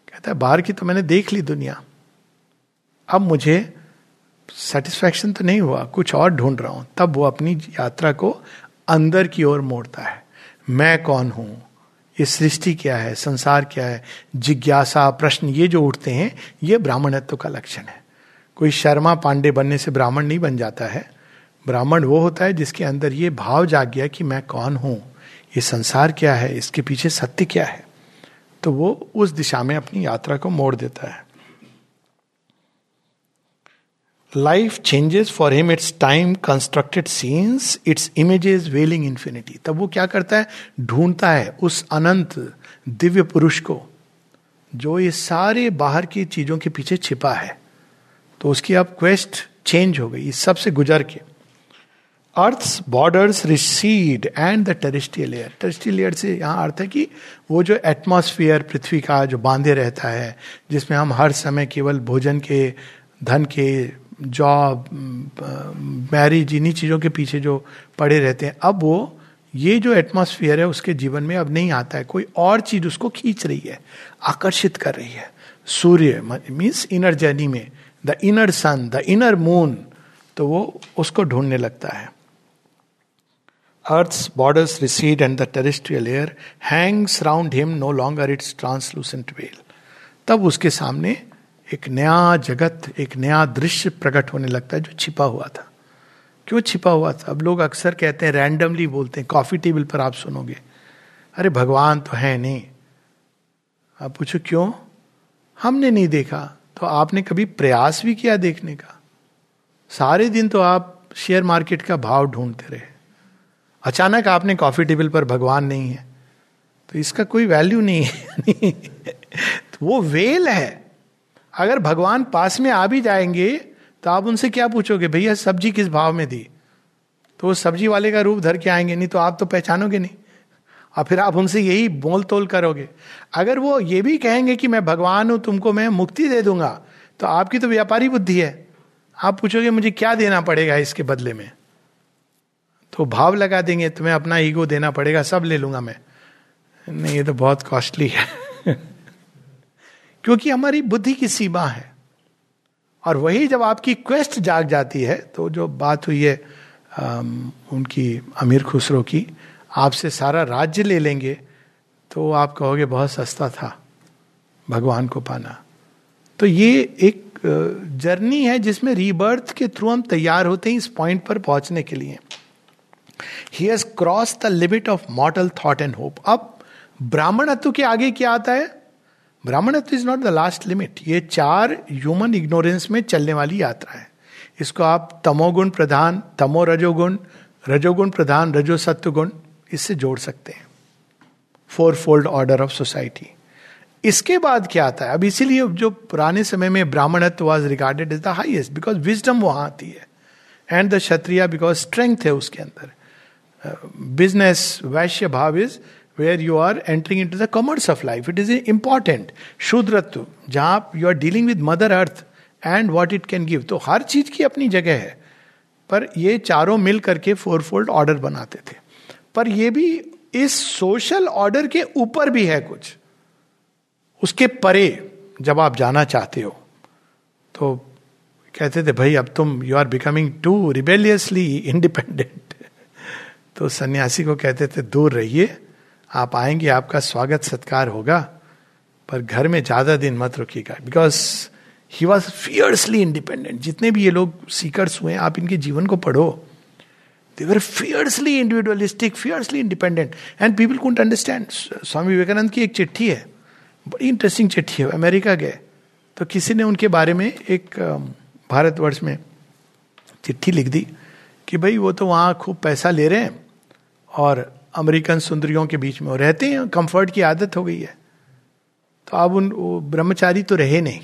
कहता है, बाहर की तो मैंने देख ली दुनिया। अब मुझे सेटिस्फैक्शन तो नहीं हुआ। कुछ और ढूंढ रहा हूँ। तब वो अपनी यात्रा को अंदर की ओर मोड़ता है। मैं कौन हूँ? ये सृष्टि क्या है? संसार क्या है? जिज्ञासा, प्रश्न, ये जो उठते हैं, ये ब्राह्मणत्व का लक्षण है। कोई शर्मा पांडे बनने से ब्राह्मण नहीं बन जाता है। ब्राह्मण वो होता है जिसके अंदर ये भाव जाग गया कि मैं कौन हूँ? ये संसार क्या है? इसके पीछे सत्य क्या है? तो वो उस दिशा में अपनी यात्रा को मोड़ देता है। Life changes for him its time constructed scenes its images veiling infinity तब वो क्या करता है? ढूंढता है उस अनंत दिव्य पुरुष को, जो ये सारे बाहर की चीज़ों के पीछे छिपा है। तो उसकी अब क्वेस्ट चेंज हो गई, इस सबसे गुजर के। Earth borders recede and the terrestrial air terrestrial air से यहाँ अर्थ है कि वो जो एटमॉस्फेयर पृथ्वी का जो बांधे रहता है, जिसमें हम हर समय केवल भोजन के, धन के जॉब मैरिज इन्हीं चीज़ों के पीछे जो पड़े रहते हैं, अब वो, ये जो एटमोसफियर है उसके जीवन में अब नहीं आता है। कोई और चीज़ उसको खींच रही है, आकर्षित कर रही है। सूर्य मीन्स इनर जर्नी में the inner sun the inner moon तो वो उसको ढूँढने लगता है। Earth borders recede and the terrestrial air hangs round him no longer its translucent veil तब उसके सामने एक नया जगत, एक नया दृश्य प्रकट होने लगता है जो छिपा हुआ था। क्यों छिपा हुआ था? अब लोग अक्सर कहते हैं रैंडमली बोलते हैं कॉफ़ी टेबल पर आप सुनोगे। अरे, भगवान तो है नहीं। आप पूछो, क्यों? हमने नहीं देखा। तो आपने कभी प्रयास भी किया देखने का? सारे दिन तो आप शेयर मार्केट का भाव ढूंढते रहे। अचानक आपने कॉफ़ी टेबल पर भगवान नहीं है। तो इसका कोई वैल्यू नहीं है। (laughs) तो वो वेल है। अगर भगवान पास में आ भी जाएँगे तो आप उनसे क्या पूछोगे? भैया, सब्ज़ी किस भाव में दी? तो वो सब्ज़ी वाले का रूप धर के आएँगे, नहीं तो आप तो पहचानोगे नहीं। और फिर आप उनसे यही बोल तोल करोगे। अगर वो ये भी कहेंगे कि मैं भगवान हूँ, तुमको मैं मुक्ति दे दूँगा तो आपकी तो व्यापारी बुद्धि है। आप पूछोगे, मुझे क्या देना पड़ेगा इसके बदले में? तो भाव लगा देंगे, तुम्हें अपना ईगो देना पड़ेगा, सब ले लूँगा मैं। नहीं, ये तो बहुत कॉस्टली है। (laughs) क्योंकि हमारी बुद्धि की सीमा है। और वही जब आपकी क्वेस्ट जाग जाती है तो जो बात हुई है आम, उनकी अमीर खुसरो की आपसे सारा राज्य ले लेंगे तो आप कहोगे बहुत सस्ता था भगवान को पाना। तो ये एक जर्नी है जिसमें रीबर्थ के थ्रू हम तैयार होते हैं इस पॉइंट पर पहुँचने के लिए। He has cross the limit of mortal thought and hope अब ब्राह्मणत्व के आगे क्या आता है? ब्राह्मणत्व is not the last limit ये चार ह्यूमन इग्नोरेंस में चलने वाली यात्रा है। इसको आप तमोगुण प्रधान, तमो रजोगुण रजोगुण प्रधान, रजो सत्व गुण इससे जोड़ सकते हैं। Four fold order of society इसके बाद क्या आता है? अब इसीलिए जो पुराने समय में ब्राह्मणत्व was regarded is the highest because wisdom वहाँ आती है। And the Kshatriya because strength है उसके अंदर। बिज़नेस वैश्य भाव is where you are entering into the commerce of life it is important शूद्रत्व जहाँ you are dealing with mother earth and what it can give तो हर चीज़ की अपनी जगह है। पर ये चारों मिल करके फोर फोल्ड ऑर्डर बनाते थे। पर ये भी इस सोशल ऑर्डर के ऊपर भी है कुछ। उसके परे जब आप जाना चाहते हो तो कहते थे, भाई, अब तुम you are becoming too rebelliously independent तो सन्यासी को कहते थे, दूर रहिए आप आएँगे, आपका स्वागत, सत्कार होगा, पर घर में ज़्यादा दिन मत रुकिएगा। Because he was fiercely independent जितने भी ये लोग सीकर्स हुए आप इनके जीवन को पढ़ो। They were fiercely individualistic fiercely independent and people can't understand Swami Vivekananda की एक चिट्ठी है। बड़ी इंटरेस्टिंग चिट्ठी है। अमेरिका गए। तो किसी ने उनके बारे में एक भारतवर्ष में चिट्ठी लिख दी कि भाई वो तो वहाँ खूब पैसा ले रहे हैं और अमेरिकन सुंदरियों के बीच में रहते हैं कंफर्ट की आदत हो गई है। तो अब उन ब्रह्मचारी तो रहे नहीं।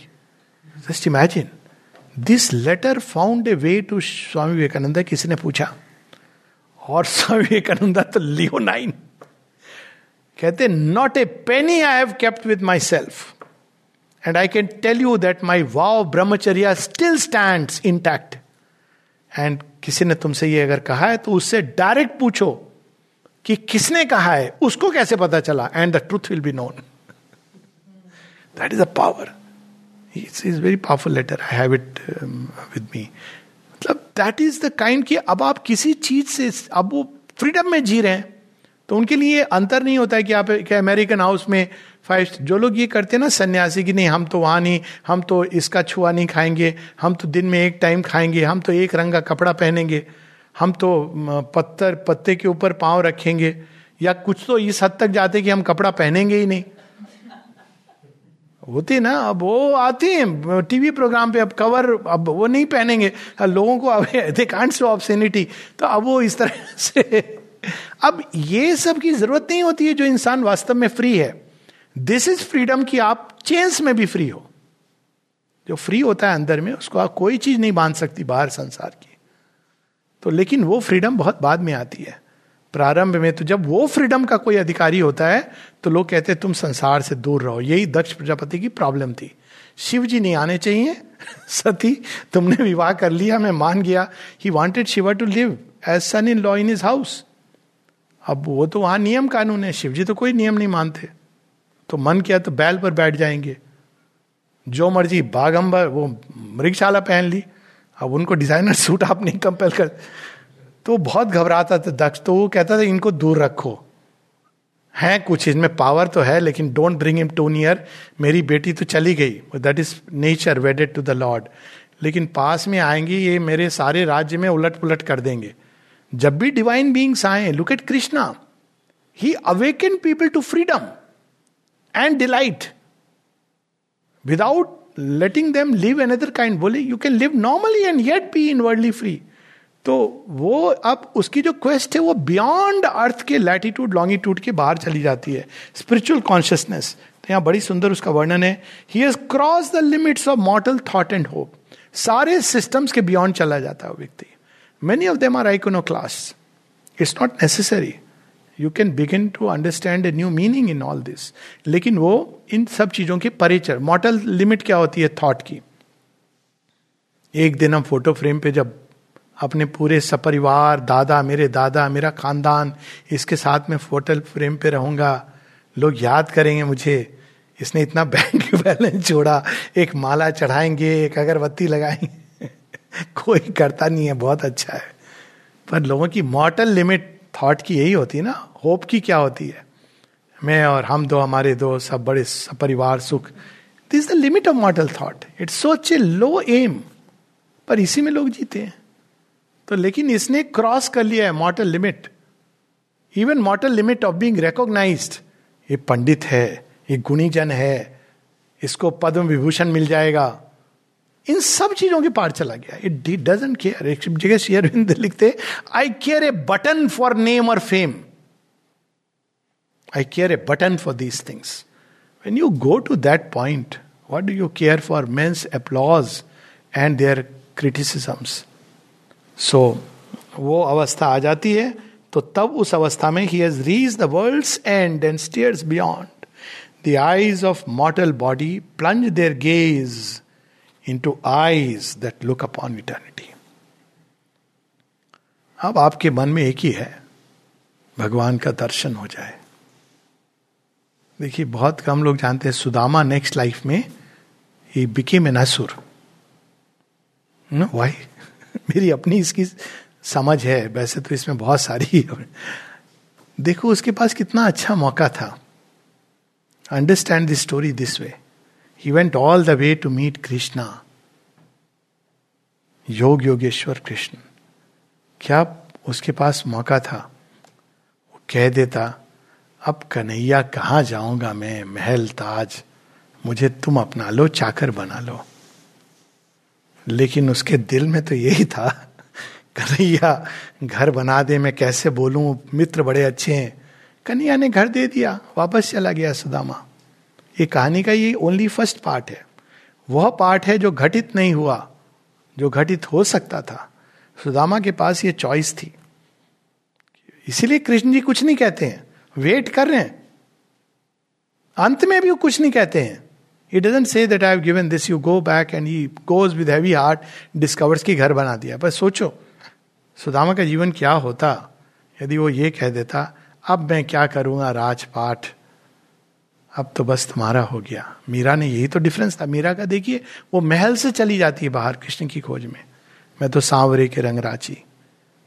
Just imagine this letter found a way to Swami Vivekananda किसी ने पूछा? और स्वामी विवेकानंद तो लियो नाइन कहते not a penny I have kept with myself and I can tell you that my vow brahmacharya still stand intact and किसी ने तुमसे ये अगर कहा है तो उससे डायरेक्ट पूछो कि किसने कहा है, उसको कैसे पता चला? And the truth will be known that is a power its is very powerful letter I have it with me मतलब दैट इज़ द काइंड कि अब आप किसी चीज़ से, अब वो फ्रीडम में जी रहे हैं तो उनके लिए अंतर नहीं होता है कि आप क्या अमेरिकन हाउस में फाइव जो लोग ये करते हैं ना, सन्यासी की नहीं, हम तो वहाँ नहीं, हम तो इसका छुआ नहीं खाएँगे, हम तो दिन में एक टाइम खाएँगे, हम तो एक रंग का कपड़ा पहनेंगे। हम तो पत्थर, पत्ते के ऊपर पाँव रखेंगे, या कुछ तो इस हद तक जाते कि हम कपड़ा पहनेंगे ही नहीं। होती ना, अब वो आती हैं, टीवी प्रोग्राम पे अब कवर, अब वो नहीं पहनेंगे। लोगों को अब दे कांट शो ऑब्सेनिटी तो अब वो इस तरह से, अब ये सब की ज़रूरत नहीं होती है जो इंसान वास्तव में फ्री है। दिस इज़ फ्रीडम कि आप चेंस में भी फ्री हो। जो फ्री होता है अंदर में, उसको आप कोई चीज़ नहीं बाँध सकती बाहर संसार की। तो लेकिन वो फ्रीडम बहुत बाद में आती है। प्रारंभ में तो जब वो फ्रीडम का कोई अधिकारी होता है तो लोग कहते हैं, तुम संसार से दूर रहो। यही दक्ष प्रजापति की प्रॉब्लम थी। शिव जी नहीं आने चाहिए। (laughs) सती, तुमने विवाह कर लिया, मैं मान गया। He wanted Shiva to live as son in law in his house अब वो तो वहाँ नियम कानून है। शिव जी तो कोई नियम नहीं मानते। तो मन किया तो बैल पर बैठ जाएँगे। जो मर्ज़ी बागंबर वो मृगशाला पहन ली। अब उनको डिज़ाइनर सूट आप नहीं कंपेयर कर तो बहुत घबराता था, दक्ष तो वो कहता था, इनको दूर रखो। है कुछ इसमें पावर तो है, लेकिन don't bring him too near मेरी बेटी तो चली गई। That is nature wedded to the lord लेकिन पास में आएँगे, ये मेरे सारे राज्य में उलट पुलट कर देंगे। जब भी डिवाइन बींग्स आए look at Krishna he awaken people to freedom and delight without letting them live another kind बोले you can live normally and yet be in worldly free तो वो अब उसकी जो क्वेस्ट है, वो बियॉन्ड अर्थ के लैटिट्यूड लॉन्गिट्यूड के बाहर चली जाती है। स्पिरिचुअल कॉन्शियसनेस तो यहाँ बड़ी सुंदर उसका वर्णन है। He has cross the limits of mortal thought and hope सारे सिस्टम्स के बियॉन्ड चला जाता है व्यक्ति। Many of them are iconoclasts it's not necessary you can begin to understand a new meaning in all this लेकिन वो इन सब चीज़ों के परिचय मॉटल लिमिट क्या होती है थॉट की? एक दिन हम फ़ोटो फ्रेम पे जब अपने पूरे सपरिवार, दादा मेरे, दादा मेरा खानदान, इसके साथ में फ़ोटो फ्रेम पे रहूँगा, लोग याद करेंगे मुझे, इसने इतना (laughs) बैंक बैलेंस जोड़ा, एक माला चढ़ाएँगे, एक अगरबत्ती लगाएँगे। (laughs) कोई करता नहीं है, बहुत अच्छा है। पर लोगों की मॉटल लिमिट थॉट की यही होती ना होप की क्या होती है? मैं और हम दो, हमारे दो, सब बड़े सब परिवार सुख this the limit of mortal thought it's such a low M पर इसी में लोग जीते हैं। तो लेकिन इसने क्रॉस कर लिया है mortal limit even mortal limit of being recognise ये पंडित है, ये गुणीजन है, इसको पद्म विभूषण मिल जाएगा। इन सब चीज़ों के पार चला गया। इट डजेंट केयर एक जगह शेयरविंद लिखते I care a button for name और fame I care a button for these things when you go to that point what do you care for men's applause and their criticisms so वो अवस्था आ जाती है तो तब उस अवस्था में he has reach the world's end and stares beyond the eyes of mortal body plunge their gaze into eyes that look upon eternity अब आपके मन में एक ही है, भगवान का दर्शन हो जाए। देखिए, बहुत कम लोग जानते हैं सुदामा नेक्स्ट लाइफ में he became an asura why मेरी अपनी इसकी समझ है। वैसे तो इसमें बहुत सारी (laughs) देखो, उसके पास कितना अच्छा मौका था। Understand this story this way he went all the way to meet Krishna योग योगेश्वर कृष्ण क्या उसके पास मौका था? वो कह देता अब कन्हैया कहाँ जाऊँगा मैं? महल, ताज। मुझे तुम अपना लो, चाकर बना लो। लेकिन उसके दिल में तो यही था। कन्हैया, घर बना दे, मैं कैसे बोलूँ? मित्र बड़े अच्छे हैं। कन्हैया ने घर दे दिया। वापस चला गया सुदामा। ये कहानी का ये ओनली फ़र्स्ट पार्ट है। वह पार्ट है जो घटित नहीं हुआ, जो घटित हो सकता था। सुदामा के पास ये चॉइस थी। इसीलिए कृष्ण जी कुछ नहीं कहते हैं। वेट कर रहे हैं। अंत में भी वो कुछ नहीं कहते हैं। It doesn't say that I have given this you go back and he goes with heavy heart discovers की घर बना दिया। बस सोचो, सुदामा का जीवन क्या होता? यदि वो ये कह देता, अब मैं क्या करूँगा राजपाठ अब तो बस तुम्हारा हो गया। मीरा ने यही तो डिफरेंस था। मीरा का देखिए, वो महल से चली जाती है बाहर कृष्ण की खोज में। मैं तो सांवरे के रंग राची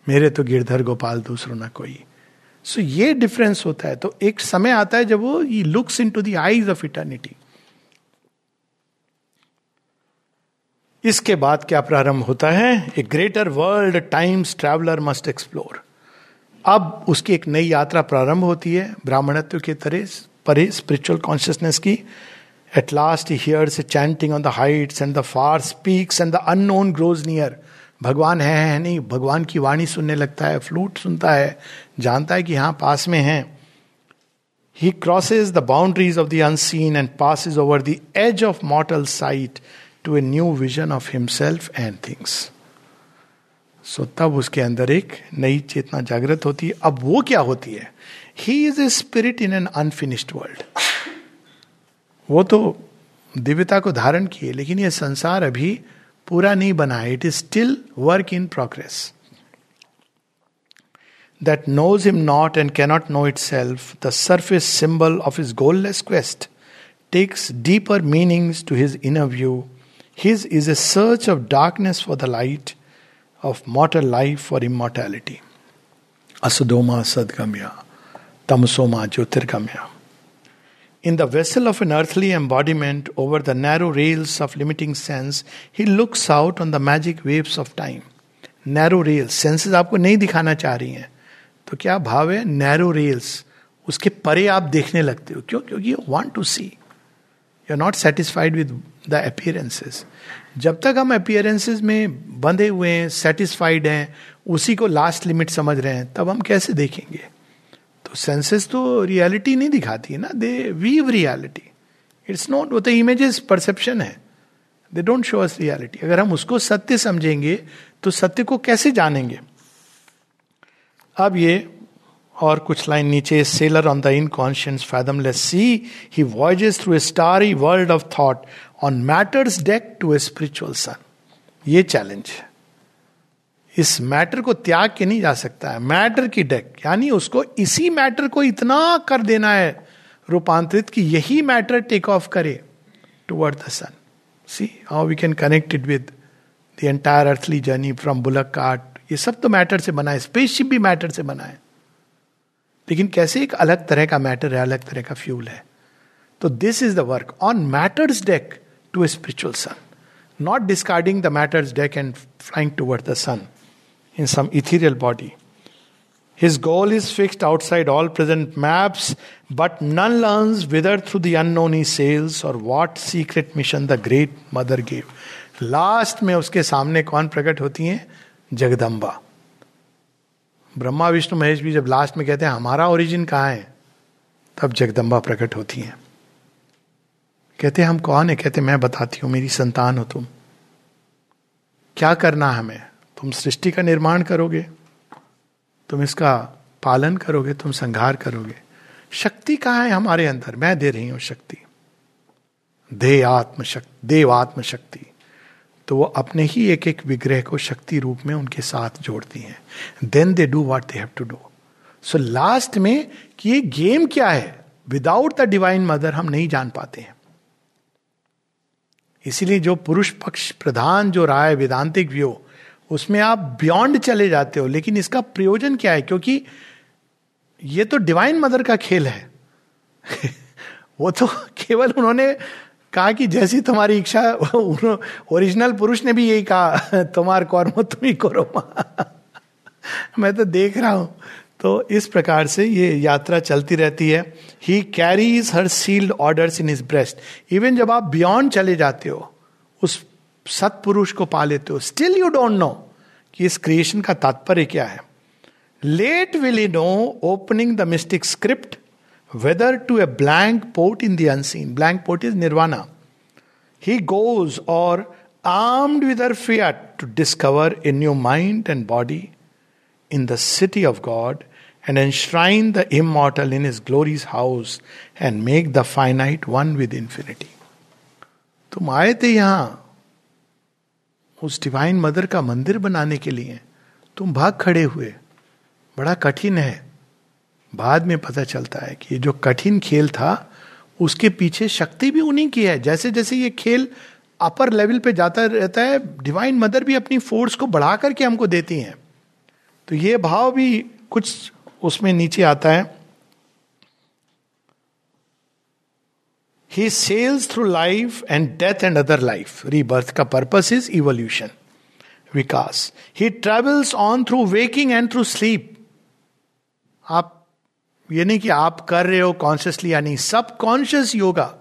मेरे तो गिरधर गोपाल दूसरों ना कोई। सो so, ये डिफरेंस होता है। तो एक समय आता है जब वो ये looks into the eyes of eternity इसके बाद क्या प्रारंभ होता है? A greater world time's traveller must explore अब उसकी एक नई यात्रा प्रारंभ होती है ब्राह्मणत्व के तरह परे स्पिरिचुअल कॉन्शियसनेस की। At last here's chanting on the heights and the far speaks and the unknown grows near भगवान है, है नहीं भगवान की वाणी सुनने लगता है फ्लूट सुनता है जानता है कि हाँ पास में है। He crosses the boundaries of the unseen and passes over the edge of mortal sight to a new vision of himself and things so तब उसके अंदर एक नई चेतना जागृत होती है। अब वो क्या होती है? He is a spirit in an unfinished world वो तो दिव्यता को धारण किए लेकिन ये संसार अभी पूरा नहीं बना है it is still work in progress that knows him not and cannot know itself the surface symbol of his goalless quest takes deeper meanings to his inner view his is a search of darkness for the light of mortal life for immortality असुदोमा सदगम्या तमसोमा ज्योतिर्गम्या In the vessel of an earthly embodiment over the narrow rails of limiting sense, he looks out on the magic waves of time. Narrow rails senses आपको नहीं दिखाना चाह रही हैं। तो क्या भाव है? नैरो रेल्स उसके परे आप देखने लगते हो। क्यों? क्योंकि you want to see you are not satisfied with the appearances जब तक हम अपियरेंसेस में बंधे हुए हैं सेटिस्फाइड हैं उसी को लास्ट लिमिट समझ रहे हैं तब हम कैसे देखेंगे? तो सेंसेस तो रियलिटी नहीं दिखाती है ना they weave reality it's not वो तो इमेजेस परसेप्शन है. They don't show us reality अगर हम उसको सत्य समझेंगे तो सत्य को कैसे जानेंगे? अब ये और कुछ लाइन नीचे sailor on the inconscient fathomless sea he voyages through a starry world of thought on matter's deck to a spiritual sun ये चैलेंज है. इस मैटर को त्याग के नहीं जा सकता है। मैटर की डेक, यानी उसको इसी मैटर को इतना कर देना है, रूपांतरित कि यही मैटर टेक ऑफ़ करे toward the sun see how we can connect it with the entire earthly journey from bullock cart ये सब तो मैटर से बना है स्पेसशिप भी मैटर से बना है। लेकिन कैसे एक अलग तरह का मैटर है, अलग तरह का फ्यूल है? तो this is the work on matter's deck to a spiritual sun not discarding the matter's deck and flying toward the sun in some ethereal body. His goal is fixed outside all present maps, but none learns whither through the unknown he sails or what secret mission the great mother gave. Last में उसके सामने कौन प्रकट होती हैं जगदम्बा ब्रह्मा विष्णु महेश भी जब last में कहते हैं हमारा ओरिजिन कहाँ है तब जगदम्बा प्रकट होती हैं कहते हम कौन है कहते मैं बताती हूँ मेरी संतान हो तुम क्या करना हमें तुम सृष्टि का निर्माण करोगे, तुम इसका पालन करोगे, तुम संहार करोगे। शक्ति कहाँ है हमारे अंदर? मैं दे रही हूँ शक्ति। दे आत्म शक्ति देव आत्म शक्ति तो वो अपने ही एक एक विग्रह को शक्ति रूप में उनके साथ जोड़ती हैं। Then they do what they have to do so last में कि ये गेम क्या है? विदाउट द डिवाइन मदर हम नहीं जान पाते हैं। इसीलिए जो पुरुष पक्ष प्रधान जो राय, वेदांतिक व्यू उसमें आप बियॉन्ड चले जाते हो, लेकिन इसका प्रयोजन क्या है? क्योंकि ये तो डिवाइन मदर का खेल है। (laughs) वो तो केवल उन्होंने कहा कि जैसी तुम्हारी इच्छा ओरिजिनल पुरुष ने भी यही कहा, तुम्हार कौर्म तुम ही करो (laughs) मैं। तो देख रहा हूँ। तो इस प्रकार से ये यात्रा चलती रहती है। He carries her sealed orders in his breast even जब आप बियॉन्ड चले जाते हो, उस सत्पुरुष को पा लेते हो स्टिल यू डोंट नो कि इस क्रिएशन का तात्पर्य क्या है। Let will you know opening the mystic script whether to a blank port in the blank port is nirvana he goes or armed with to discover in your mind and body in the city of God and enshrine the immortal in his glory's house and make the finite one with infinity. तुम आए थे यहाँ उस divine mother का मंदिर बनाने के लिए तुम भाग खड़े हुए। बड़ा कठिन है। बाद में पता चलता है कि ये जो कठिन खेल था, उसके पीछे शक्ति भी उन्हीं की है। जैसे जैसे ये खेल अपर लेवल पे जाता रहता है डिवाइन मदर भी अपनी फोर्स को बढ़ा करके हमको देती हैं। तो ये भाव भी कुछ उसमें नीचे आता है। He sails through life and death and other life rebirth का purpose is evolution Vikas he travels on through waking and through sleep आप ये नहीं कि आप कर रहे हो कॉन्शियसली या नहीं सब कॉन्शियस योगा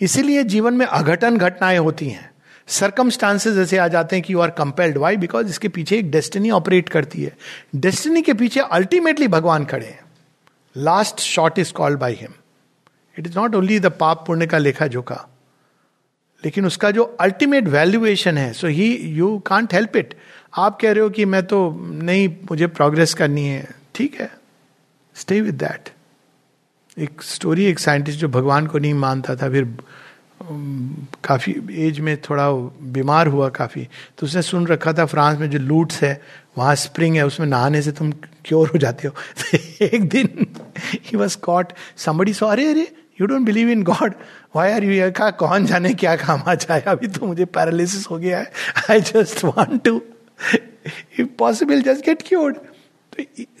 इसीलिए जीवन में अघटन घटनाएँ होती हैं। सरकमस्टांसेस ऐसे आ जाते हैं कि you are compelled why because इसके पीछे एक डेस्टिनी ऑपरेट करती है। डेस्टिनी के पीछे अल्टीमेटली भगवान खड़े हैं। Last shot is called by him it is not only the पाप पुण्य का लेखा जोखा लेकिन उसका जो अल्टीमेट वैल्यूएशन है so he you can't help it आप कह रहे हो कि मैं तो नहीं, मुझे प्रोग्रेस करनी है। ठीक है स्टे विद दैट एक स्टोरी एक साइंटिस्ट जो भगवान को नहीं मानता था, फिर काफ़ी एज में थोड़ा बीमार हुआ काफ़ी तो उसने सुन रखा था फ्रांस में जो लूट्स है, वहाँ स्प्रिंग है, उसमें नहाने से तुम क्योर हो जाते हो। (laughs) एक दिन he was caught somebody so अरे अरे you don't believe in God why are you का कौन जाने क्या काम आ जाए? अभी तो मुझे पैरालिसिस हो गया है। I just want to if possible just get cured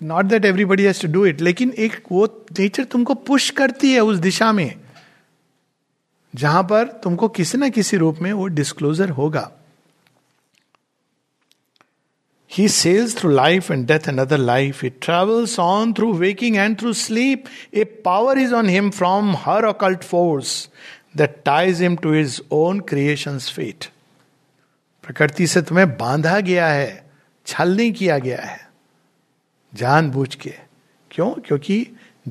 not that everybody has to do it लेकिन एक वो नेचर तुमको पुश करती है उस दिशा में, जहाँ पर तुमको किसी ना किसी रूप में वो डिस्क्लोजर होगा। He sails through life and death and other life. He travels on through waking and through sleep. A power is on him from her occult force that ties him to his own creation's fate. प्रकृति से तुम्हें बांधा गया है छल नहीं किया गया है जानबूझ के क्यों क्योंकि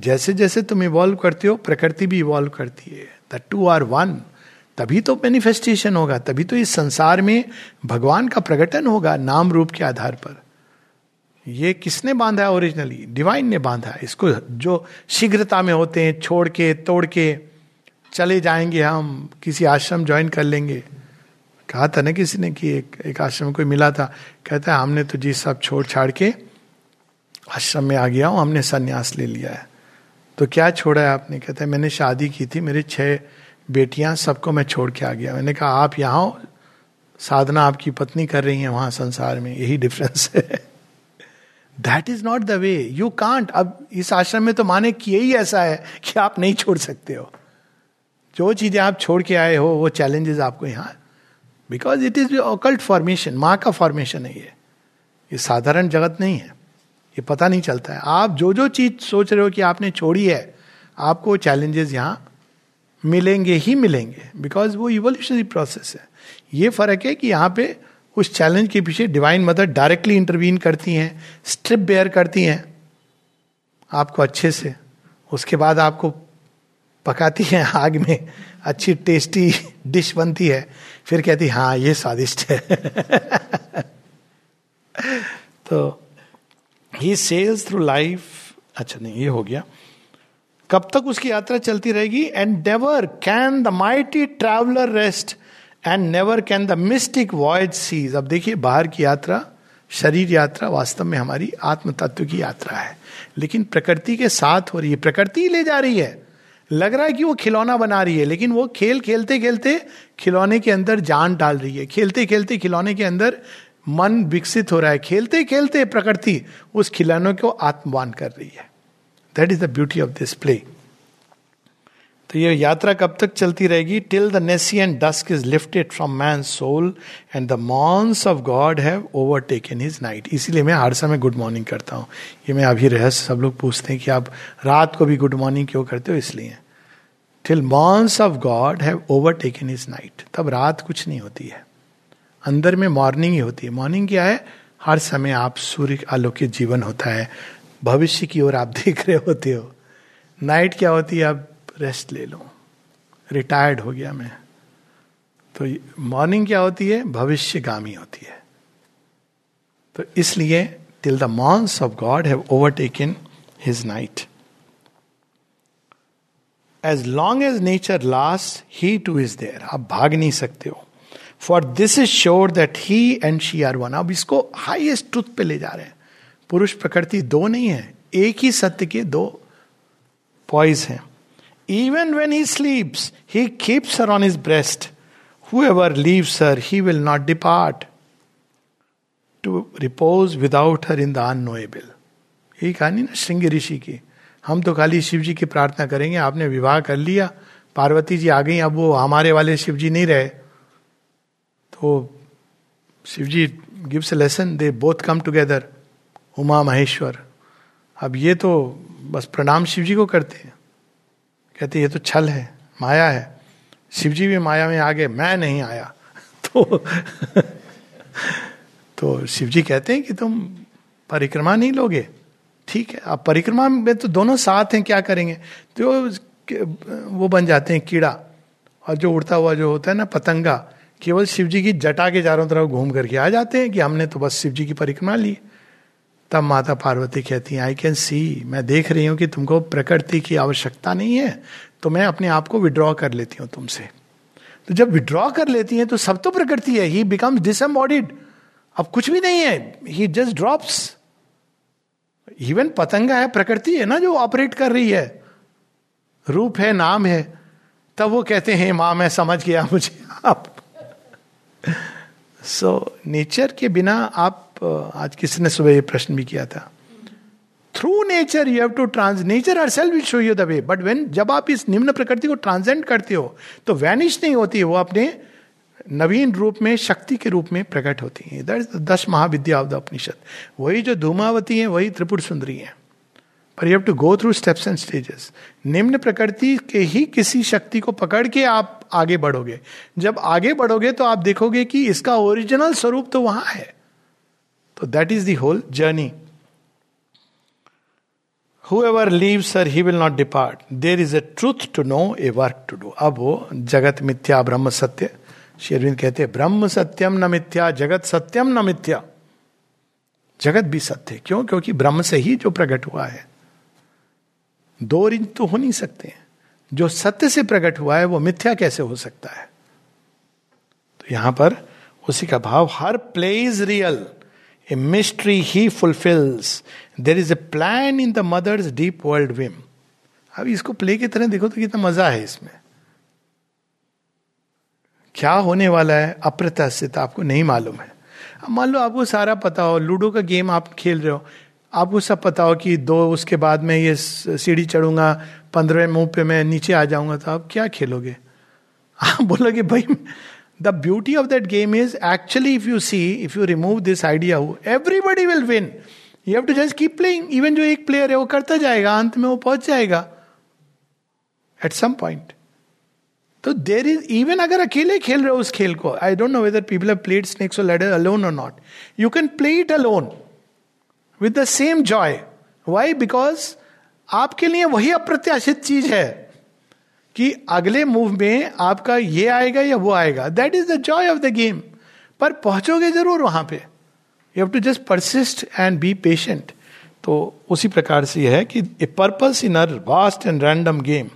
जैसे जैसे तुम इवॉल्व करते हो प्रकृति भी इवॉल्व करती है द टू आर वन तभी तो मैनिफेस्टेशन होगा, तभी तो इस संसार में भगवान का प्रकटन होगा नाम रूप के आधार पर। ये किसने बांधा है ओरिजिनली डिवाइन ने बांधा है। इसको जो शीघ्रता में होते हैं, छोड़ के, तोड़ के चले जाएँगे हम, किसी आश्रम ज्वाइन कर लेंगे। कहा था ना किसी ने कि एक एक आश्रम कोई मिला था, कहता है, हमने तो जी सब छोड़ छाड़ के आश्रम में आ गया हूँ, हमने संन्यास ले लिया है। तो क्या छोड़ा है आपने? कहता है, मैंने शादी की थी, मेरे छह बेटियाँ, सबको मैं छोड़ के आ गया। मैंने कहा, आप यहाँ साधना आपकी पत्नी कर रही है वहाँ संसार में। यही डिफरेंस है। That is not the way you can't अब इस आश्रम में तो माने किए ही ऐसा है कि आप नहीं छोड़ सकते हो। जो चीज़ें आप छोड़ के आए हो, वो चैलेंजेस आपको यहाँ। Because it is occult formation माँ का फॉर्मेशन है ये। ये साधारण जगत नहीं है। ये पता नहीं चलता है। आप जो जो चीज़ सोच रहे हो कि आपने छोड़ी है, आपको चैलेंजेस यहाँ मिलेंगे ही मिलेंगे बिकॉज़ वो इवोल्यूशनरी प्रोसेस है। ये फ़र्क है कि यहाँ पे उस चैलेंज के पीछे डिवाइन मदर डायरेक्टली इंटरवीन करती हैं स्ट्रिप बेयर करती हैं, आपको अच्छे से। उसके बाद आपको पकाती हैं आग में, अच्छी टेस्टी डिश बनती है। फिर कहती हाँ ये स्वादिष्ट है। (laughs) तो He सेल्स थ्रू लाइफ अच्छा नहीं, ये हो गया। कब तक उसकी यात्रा चलती रहेगी? And never can the mighty traveller rest and never can the mystic voyage cease अब देखिए, बाहर की यात्रा, शरीर यात्रा वास्तव में हमारी आत्म तत्व की यात्रा है। लेकिन प्रकृति के साथ हो रही है। प्रकृति ले जा रही है। लग रहा है कि वो खिलौना बना रही है, लेकिन वो खेल खेलते खेलते खिलौने के अंदर जान डाल रही है। खेलते खेलते खिलौने के अंदर मन विकसित हो रहा है। खेलते खेलते प्रकृति उस खिलौनों को आत्मवान कर रही है। That is the beauty of this play तो ये यात्रा कब तक चलती रहेगी? Till the nescient dusk is lifted from man soul and the morns of God have overtaken his night इसीलिए मैं हर समय गुड मॉर्निंग करता हूँ। ये मैं अभी रहस्य सब लोग पूछते हैं कि आप रात को भी गुड मॉर्निंग क्यों करते हो? इसलिए। Till morns of God have overtaken his night तब रात कुछ नहीं होती है। अंदर में मॉर्निंग ही होती है। मॉर्निंग क्या है? हर समय आप सूर्य आलोकित जीवन होता है। भविष्य की ओर आप (laughs) देख रहे होते हो। नाइट क्या होती है, आप रेस्ट ले लो। रिटायर्ड हो गया मैं। तो मॉर्निंग क्या होती है, भविष्यगामी होती है। तो इसलिए till the morns of God have overtaken his night as long as nature last he too is there आप भाग नहीं सकते हो। For this is sure that he and she are one अब इसको हाइएस्ट ट्रुथ पे ले जा रहे हैं। पुरुष प्रकृति दो नहीं है एक ही सत्य के दो पॉइज हैं Even when he sleeps, he keeps her on his breast. Whoever leaves her, he will not depart to repose without her in the unknowable. यही कहानी ना श्रृंग ऋषि की हम तो खाली शिव जी की प्रार्थना करेंगे आपने विवाह कर लिया पार्वती जी आ गई अब वो हमारे वाले शिव जी नहीं रहे तो Shiva ji gives lesson they both come together Uma Maheshwar. अब ये तो बस प्रणाम शिव जी को करते हैं। कहते ये तो छल है, माया है। शिव जी भी माया में आ गए, मैं नहीं आया। (laughs) तो (laughs) तो शिव जी कहते हैं कि तुम परिक्रमा नहीं लोगे। ठीक है, अब परिक्रमा में तो दोनों साथ हैं, क्या करेंगे? तो वो बन जाते हैं कीड़ा, और जो उड़ता हुआ जो होता है ना, पतंगा, केवल शिव जी की जटा के चारों तरफ़ घूम करके आ जाते हैं कि हमने तो बस शिव जी की परिक्रमा ली। तब माता पार्वती कहती हैं आई कैन सी मैं देख रही हूँ कि तुमको प्रकृति की आवश्यकता नहीं है तो मैं अपने आप को विड्रॉ कर लेती हूँ तुमसे. तो जब विड्रॉ कर लेती हैं तो सब तो प्रकृति है ही बिकम्स डिसम्बॉडीड अब कुछ भी नहीं है ही जस्ट ड्रॉप्स इवन पतंगा है प्रकृति है ना जो ऑपरेट कर रही है। रूप है नाम है तब वो कहते हैं माँ मैं समझ गया मुझे आप सो (laughs) so, नेचर के बिना आप आज किसी ने सुबह ये प्रश्न भी किया था? Through nature you have to trans nature our self will show you the way but when जब आप इस निम्न प्रकृति को ट्रांसेंड करते हो तो वैनिश नहीं होती है वो अपने नवीन रूप में, शक्ति के रूप में प्रकट होती है। दैट इज़ दस महाविद्या ऑफ़ द उपनिषद वही जो धूमावती है, वही त्रिपुर सुंदरी है। पर you have to go through steps and stages निम्न प्रकृति के ही किसी शक्ति को पकड़ के आप आगे बढ़ोगे। जब आगे बढ़ोगे तो आप देखोगे कि इसका ओरिजिनल स्वरूप तो वहाँ है। तो that is the whole journey Whoever leaves her, he will not depart. There is a truth to know, a work to do. अब वो जगत मिथ्या ब्रह्म सत्य शेरविंद कहते हैं ब्रह्म सत्यम न मिथ्या जगत सत्यम न मिथ्या जगत भी सत्य क्यों क्योंकि ब्रह्म से ही जो प्रकट हुआ है दो रिंच तो हो नहीं सकते हैं। जो सत्य से प्रकट हुआ है वो मिथ्या कैसे हो सकता है? तो यहाँ पर उसी का भाव her play is real a mystery he fulfils there is a plan in the mother's deep world whim अब इसको प्ले की तरह देखो तो कितना मज़ा है इसमें। क्या होने वाला है? अप्रत्याशित, आपको नहीं मालूम है। अब मान लो आपको सारा पता हो, लूडो का गेम आप खेल रहे हो। आपको सब पता हो कि दो उसके बाद में ये सीढ़ी चढ़ूँगा पंद्रहवें मुँह पे मैं नीचे आ जाऊँगा तो आप क्या खेलोगे? (laughs) आप बोलोगे, भाई the beauty of that game is actually if you see if you remove this idea everybody will win you have to just keep playing even जो एक प्लेयर है, वो करता जाएगा, अंत में वो पहुँच जाएगा. एट सम पॉइंट तो देर इज़ इवन अगर अकेले खेल रहे हो उस खेल को I don't know whether people have played snakes और ladder alone or not you can play it alone with the same joy why because आपके लिए वही अप्रत्याशित चीज़ है. कि अगले मूव में आपका ये आएगा या वो आएगा। That is the joy of the game पर पहुंचोगे ज़रूर वहाँ पे। You have to just persist and be patient तो उसी प्रकार से यह है कि a purpose in our vast and random game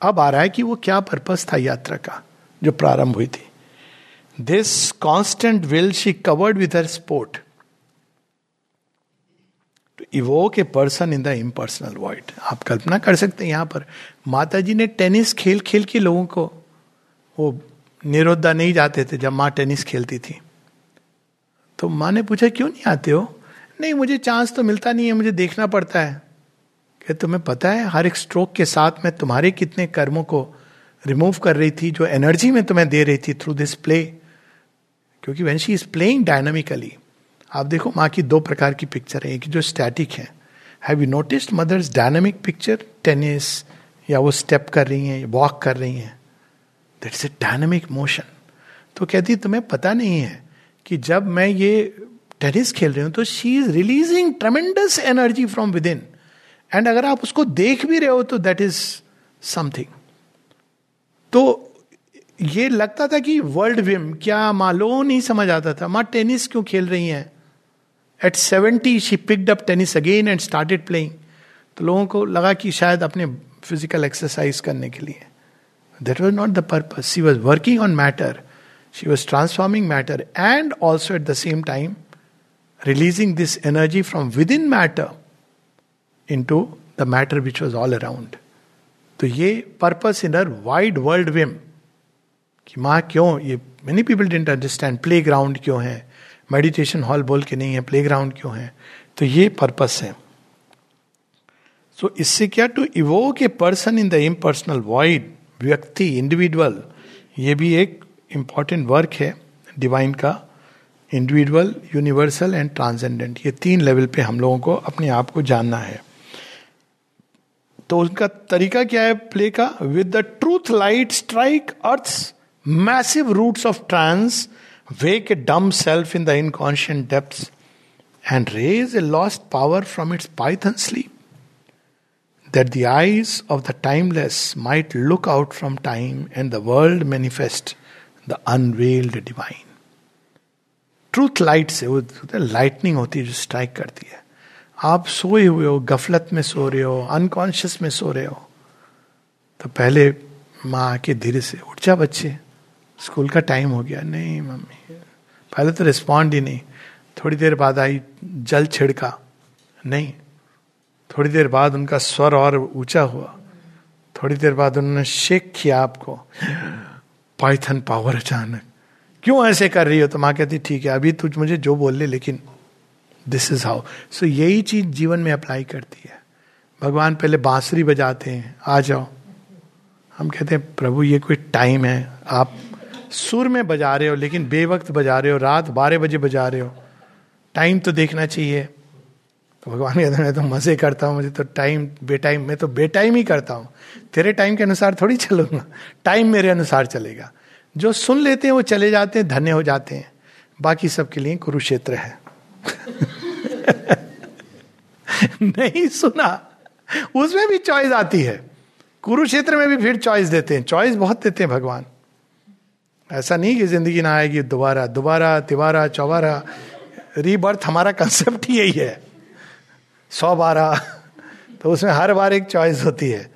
अब आ रहा है कि वो क्या पर्पस था यात्रा का, जो प्रारंभ हुई थी। This constant will she covered with her sport evoke a person in the impersonal world आप कल्पना कर सकते हैं यहाँ पर। माता जी ने टेनिस खेल खेल के लोगों को, वो निरोधा नहीं जाते थे जब माँ टेनिस खेलती थी। तो माँ ने पूछा, क्यों नहीं आते हो? नहीं, मुझे चांस तो मिलता नहीं है, मुझे देखना पड़ता है। क्या तुम्हें पता है, हर एक स्ट्रोक के साथ मैं तुम्हारे कितने कर्मों को रिमूव कर रही थी, जो एनर्जी में तुम्हें दे रही थी थ्रू दिस प्ले क्योंकि when she is playing dynamically आप देखो माँ की दो प्रकार की पिक्चर है। एक जो स्टैटिक है। Have you noticed mother's dynamic picture tennis या वो स्टेप कर रही हैं वॉक कर रही हैं। दैट्स ए डायनामिक मोशन तो कहती तुम्हें पता नहीं है कि जब मैं ये टेनिस खेल रही हूँ तो she is releasing tremendous energy from within and and अगर आप उसको देख भी रहे हो तो दैट इज़ समथिंग तो ये लगता था कि वर्ल्ड विम क्या मालूम नहीं समझ आता था, माँ टेनिस क्यों खेल रही हैं? At seventy she picked up tennis again and started playing तो लोगों को लगा कि शायद अपने फ़िज़िकल एक्सरसाइज करने के लिए। That was not the purpose she was working on matter she was transforming matter and also at the same time releasing this energy from within matter into the matter which was all around तो ये purpose in our wide world whim कि माँ, क्यों? ये many people don't understand playground क्यों है? Meditation hall बोल के नहीं है प्ले क्यों है? तो ये पर्पस है। सो so, इससे क्या to evoke a person in the impersonal void व्यक्ति इंडिविजुअल ये भी एक इंपॉर्टेंट वर्क है डिवाइन का इंडिविजुअल यूनिवर्सल एंड ट्रांसेंडेंट ये तीन लेवल पे हम लोगों को अपने आप को जानना है। तो उनका तरीका क्या है प्ले का? With the truth light strike earth massive roots of trance Wake a dumb self in the inconscient depths and raise a lost power from its python sleep, that the eyes of the timeless might look out from time and the world manifest the unveiled divine. Truth light से वो lightning होती है जो strike करती है आप सोए हुए हो गफलत में सो रहे हो अनकॉन्शियस में सो रहे हो तो पहले माँ आके धीरे से उठ जा बच्चे स्कूल का टाइम हो गया। नहीं, मम्मी, पहले तो रिस्पॉन्ड ही नहीं। थोड़ी देर बाद आई जल छिड़का। नहीं, थोड़ी देर बाद उनका स्वर और ऊँचा हुआ। थोड़ी देर बाद उन्होंने शेक किया आपको। पाइथन पावर अचानक। क्यों ऐसे कर रही हो? तो माँ कहती, ठीक है, अभी तुझ मुझे जो बोल ले, लेकिन दिस इज़ हाउ सो यही चीज़ जीवन में अप्लाई करती है। भगवान पहले बांसुरी बजाते हैं। आ जाओ। हम कहते हैं, प्रभु, ये कोई टाइम है। आप सुर में बजा रहे हो, लेकिन बेवक्त बजा रहे हो, रात बारह बजे बजा रहे हो। टाइम तो देखना चाहिए। तो भगवान कहते मैं तो मज़े करता हूँ, मुझे तो टाइम बेटाइम, मैं तो बेटाइम ही करता हूँ। तेरे टाइम के अनुसार थोड़ी चलूँगा। टाइम मेरे अनुसार चलेगा। जो सुन लेते हैं, वो चले जाते हैं, धन्य हो जाते हैं। बाकी सबके लिए कुरुक्षेत्र है। (laughs) नहीं सुना। उसमें भी चॉइस आती है। कुरुक्षेत्र में भी फिर चॉइस देते हैं। चॉइस बहुत देते हैं भगवान। ऐसा नहीं कि ज़िंदगी ना आएगी, दोबारा दोबारा तिबारा चौबारा। रीबर्थ हमारा कंसेप्ट ही यही है। सौ बारह। तो उसमें हर बार एक चॉइस होती है।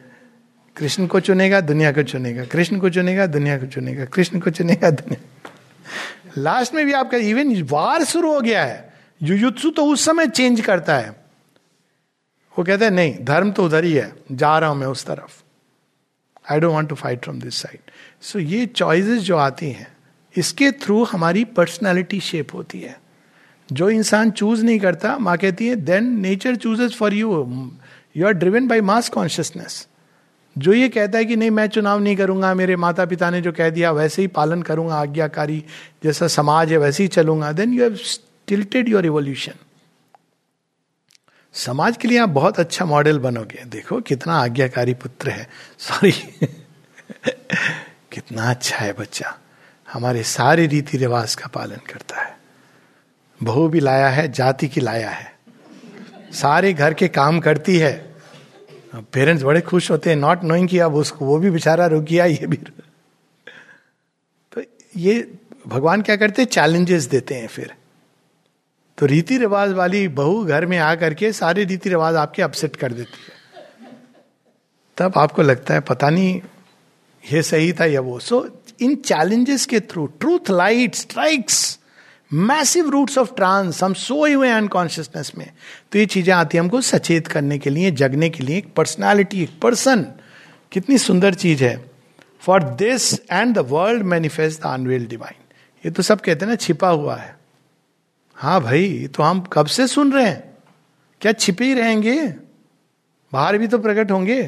कृष्ण को चुनेगा, दुनिया को चुनेगा। कृष्ण को चुनेगा, दुनिया को चुनेगा। कृष्ण को चुनेगा, दुनिया लास्ट में भी आपका इवन वार शुरू हो गया है। युयुत्सु तो उस समय चेंज करता है। वो कहते हैं, नहीं, धर्म तो उधर ही है। जा रहा हूँ मैं उस तरफ़। I don't want to fight from this side so ये चॉइसेस जो आती हैं, इसके थ्रू हमारी पर्सनैलिटी शेप होती है। जो इंसान चूज़ नहीं करता, माँ कहती है then nature chooses for you you are driven by mass consciousness जो ये कहता है कि नहीं, मैं चुनाव नहीं करूँगा, मेरे माता पिता ने जो कह दिया, वैसे ही पालन करूँगा, आज्ञाकारी जैसा समाज है, वैसे ही चलूँगा. Then you have stilted your evolution समाज के लिए आप बहुत अच्छा मॉडल बनोगे। देखो, कितना आज्ञाकारी पुत्र है। सॉरी (laughs) कितना अच्छा है बच्चा। हमारे सारे रीति रिवाज का पालन करता है। बहू भी लाया है, जाति की लाया है। सारे घर के काम करती है। पेरेंट्स बड़े खुश होते हैं नॉट नोइंग अब उसको वो भी बेचारा रुक गया ये भी। तो ये भगवान क्या करते हैं? चैलेंजेस देते हैं फिर। तो रीति रिवाज वाली बहू घर में आ करके सारे रीति रिवाज आपके अपसेट कर देती है। तब आपको लगता है, पता नहीं ये सही था या वो? सो इन चैलेंजेस के through truth light strikes massive roots of trance हम सोए हुए अनकॉन्शियसनेस में। तो ये चीज़ें आती है हमको सचेत करने के लिए, जगने के लिए। एक पर्सनैलिटी एक पर्सन कितनी सुंदर चीज़ है। For this and the world manifest the unveil divine ये तो सब कहते हैं ना, छिपा हुआ है। हाँ भाई तो हम कब से सुन रहे हैं? क्या छिपे ही रहेंगे? बाहर भी तो प्रकट होंगे।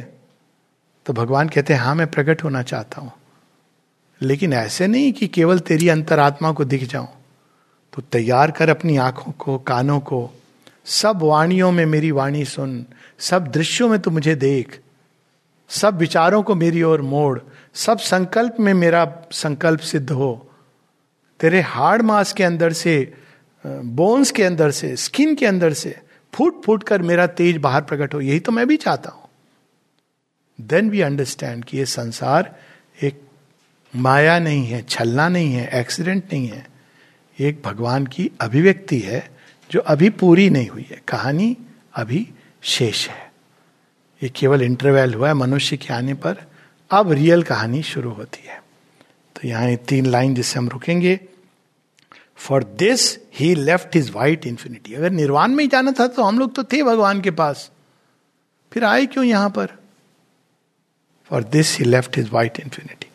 तो भगवान कहते हैं हाँ मैं प्रकट होना चाहता हूँ। लेकिन ऐसे नहीं कि केवल तेरी अंतरात्मा को दिख जाऊँ। तो तैयार कर अपनी आँखों को, कानों को, सब वाणियों में मेरी वाणी सुन, सब दृश्यों में तू मुझे देख, सब विचारों को मेरी ओर मोड़, सब संकल्प में मेरा संकल्प सिद्ध हो। तेरे हार्ड मास के अंदर से, बोन्स के अंदर से, स्किन के अंदर से फूट फूट कर मेरा तेज बाहर प्रकट हो। यही तो मैं भी चाहता हूँ। देन वी अंडरस्टैंड कि ये संसार एक माया नहीं है, छलना नहीं है एक्सीडेंट नहीं है। एक भगवान की अभिव्यक्ति है, जो अभी पूरी नहीं हुई है। कहानी अभी शेष है। ये केवल इंटरवेल हुआ है, मनुष्य के आने पर। अब रियल कहानी शुरू होती है। तो यहाँ तीन लाइन जिससे हम रुकेंगे। For this he left his white infinity अगर निर्वाण में ही जाना था तो हम लोग तो थे भगवान के पास। फिर आए क्यों यहाँ पर? For this he left his white infinity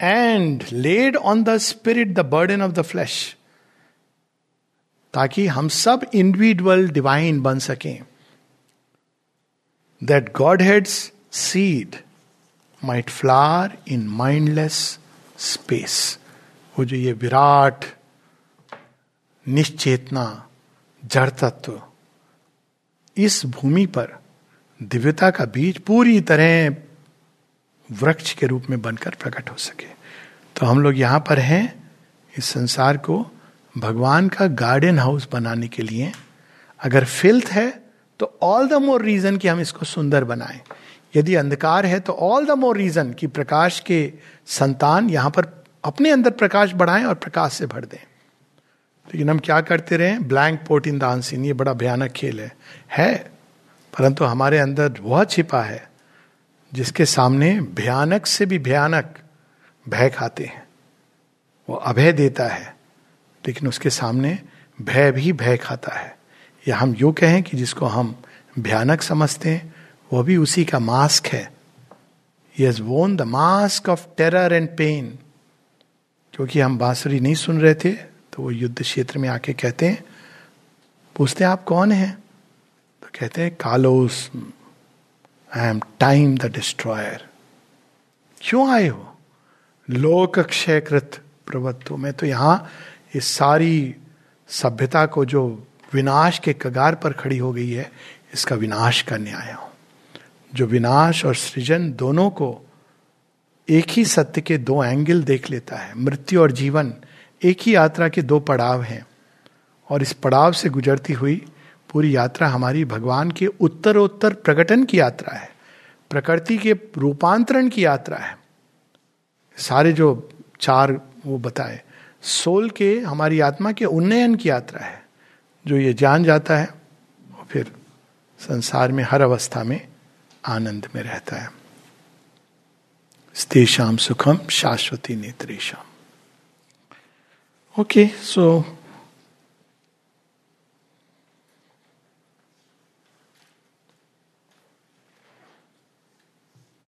and laid on the spirit the burden of the flesh ताकि हम सब इंडिविजुअल डिवाइन बन सकें। That Godhead's seed might flower in mindless space वो जो ये विराट, निश्चेतना, जड़ तत्व, इस भूमि पर दिव्यता का बीज पूरी तरह वृक्ष के रूप में बनकर प्रकट हो सके। तो हम लोग यहाँ पर हैं इस संसार को भगवान का गार्डन हाउस बनाने के लिए। अगर फिल्थ है तो ऑल द मोर रीजन कि हम इसको सुंदर बनाएँ। यदि अंधकार है तो ऑल द मोर रीजन कि प्रकाश के संतान यहाँ पर अपने अंदर प्रकाश बढ़ाएँ और प्रकाश से भर दें। लेकिन हम क्या करते रहे? ब्लैंक पोर्ट इन दानसीन ये बड़ा भयानक खेल है। है, परंतु हमारे अंदर वह छिपा है। जिसके सामने भयानक से भी भयानक भय खाते हैं। वो अभय देता है, लेकिन उसके सामने भय भी भय खाता है। या हम यू कहें कि जिसको हम भयानक समझते हैं, वो भी उसी का मास्क है। He's worn the mask of terror and pain क्योंकि हम बांसुरी नहीं सुन रहे थे तो वो युद्ध क्षेत्र में आके कहते हैं, पूछते हैं, आप कौन हैं? तो कहते हैं कालोस I am time the destroyer क्यों आए हो? लोक क्षयकृत प्रवत्व में तो यहाँ इस सारी सभ्यता को जो विनाश के कगार पर खड़ी हो गई है, इसका विनाश करने आया हूँ। जो विनाश और सृजन दोनों को एक ही सत्य के दो एंगल देख लेता है, मृत्यु और जीवन, एक ही यात्रा के दो पड़ाव हैं। और इस पड़ाव से गुजरती हुई पूरी यात्रा हमारी भगवान के उत्तरोत्तर प्रकटन की यात्रा है, प्रकृति के रूपांतरण की यात्रा है। सारे जो चार वो बताए, सोल के हमारी आत्मा के उन्नयन की यात्रा है, जो ये जान जाता है वो फिर संसार में हर अवस्था में आनंद में रहता है। स्तेषाम सुखम शाश्वती नेत्रेशम ओके, so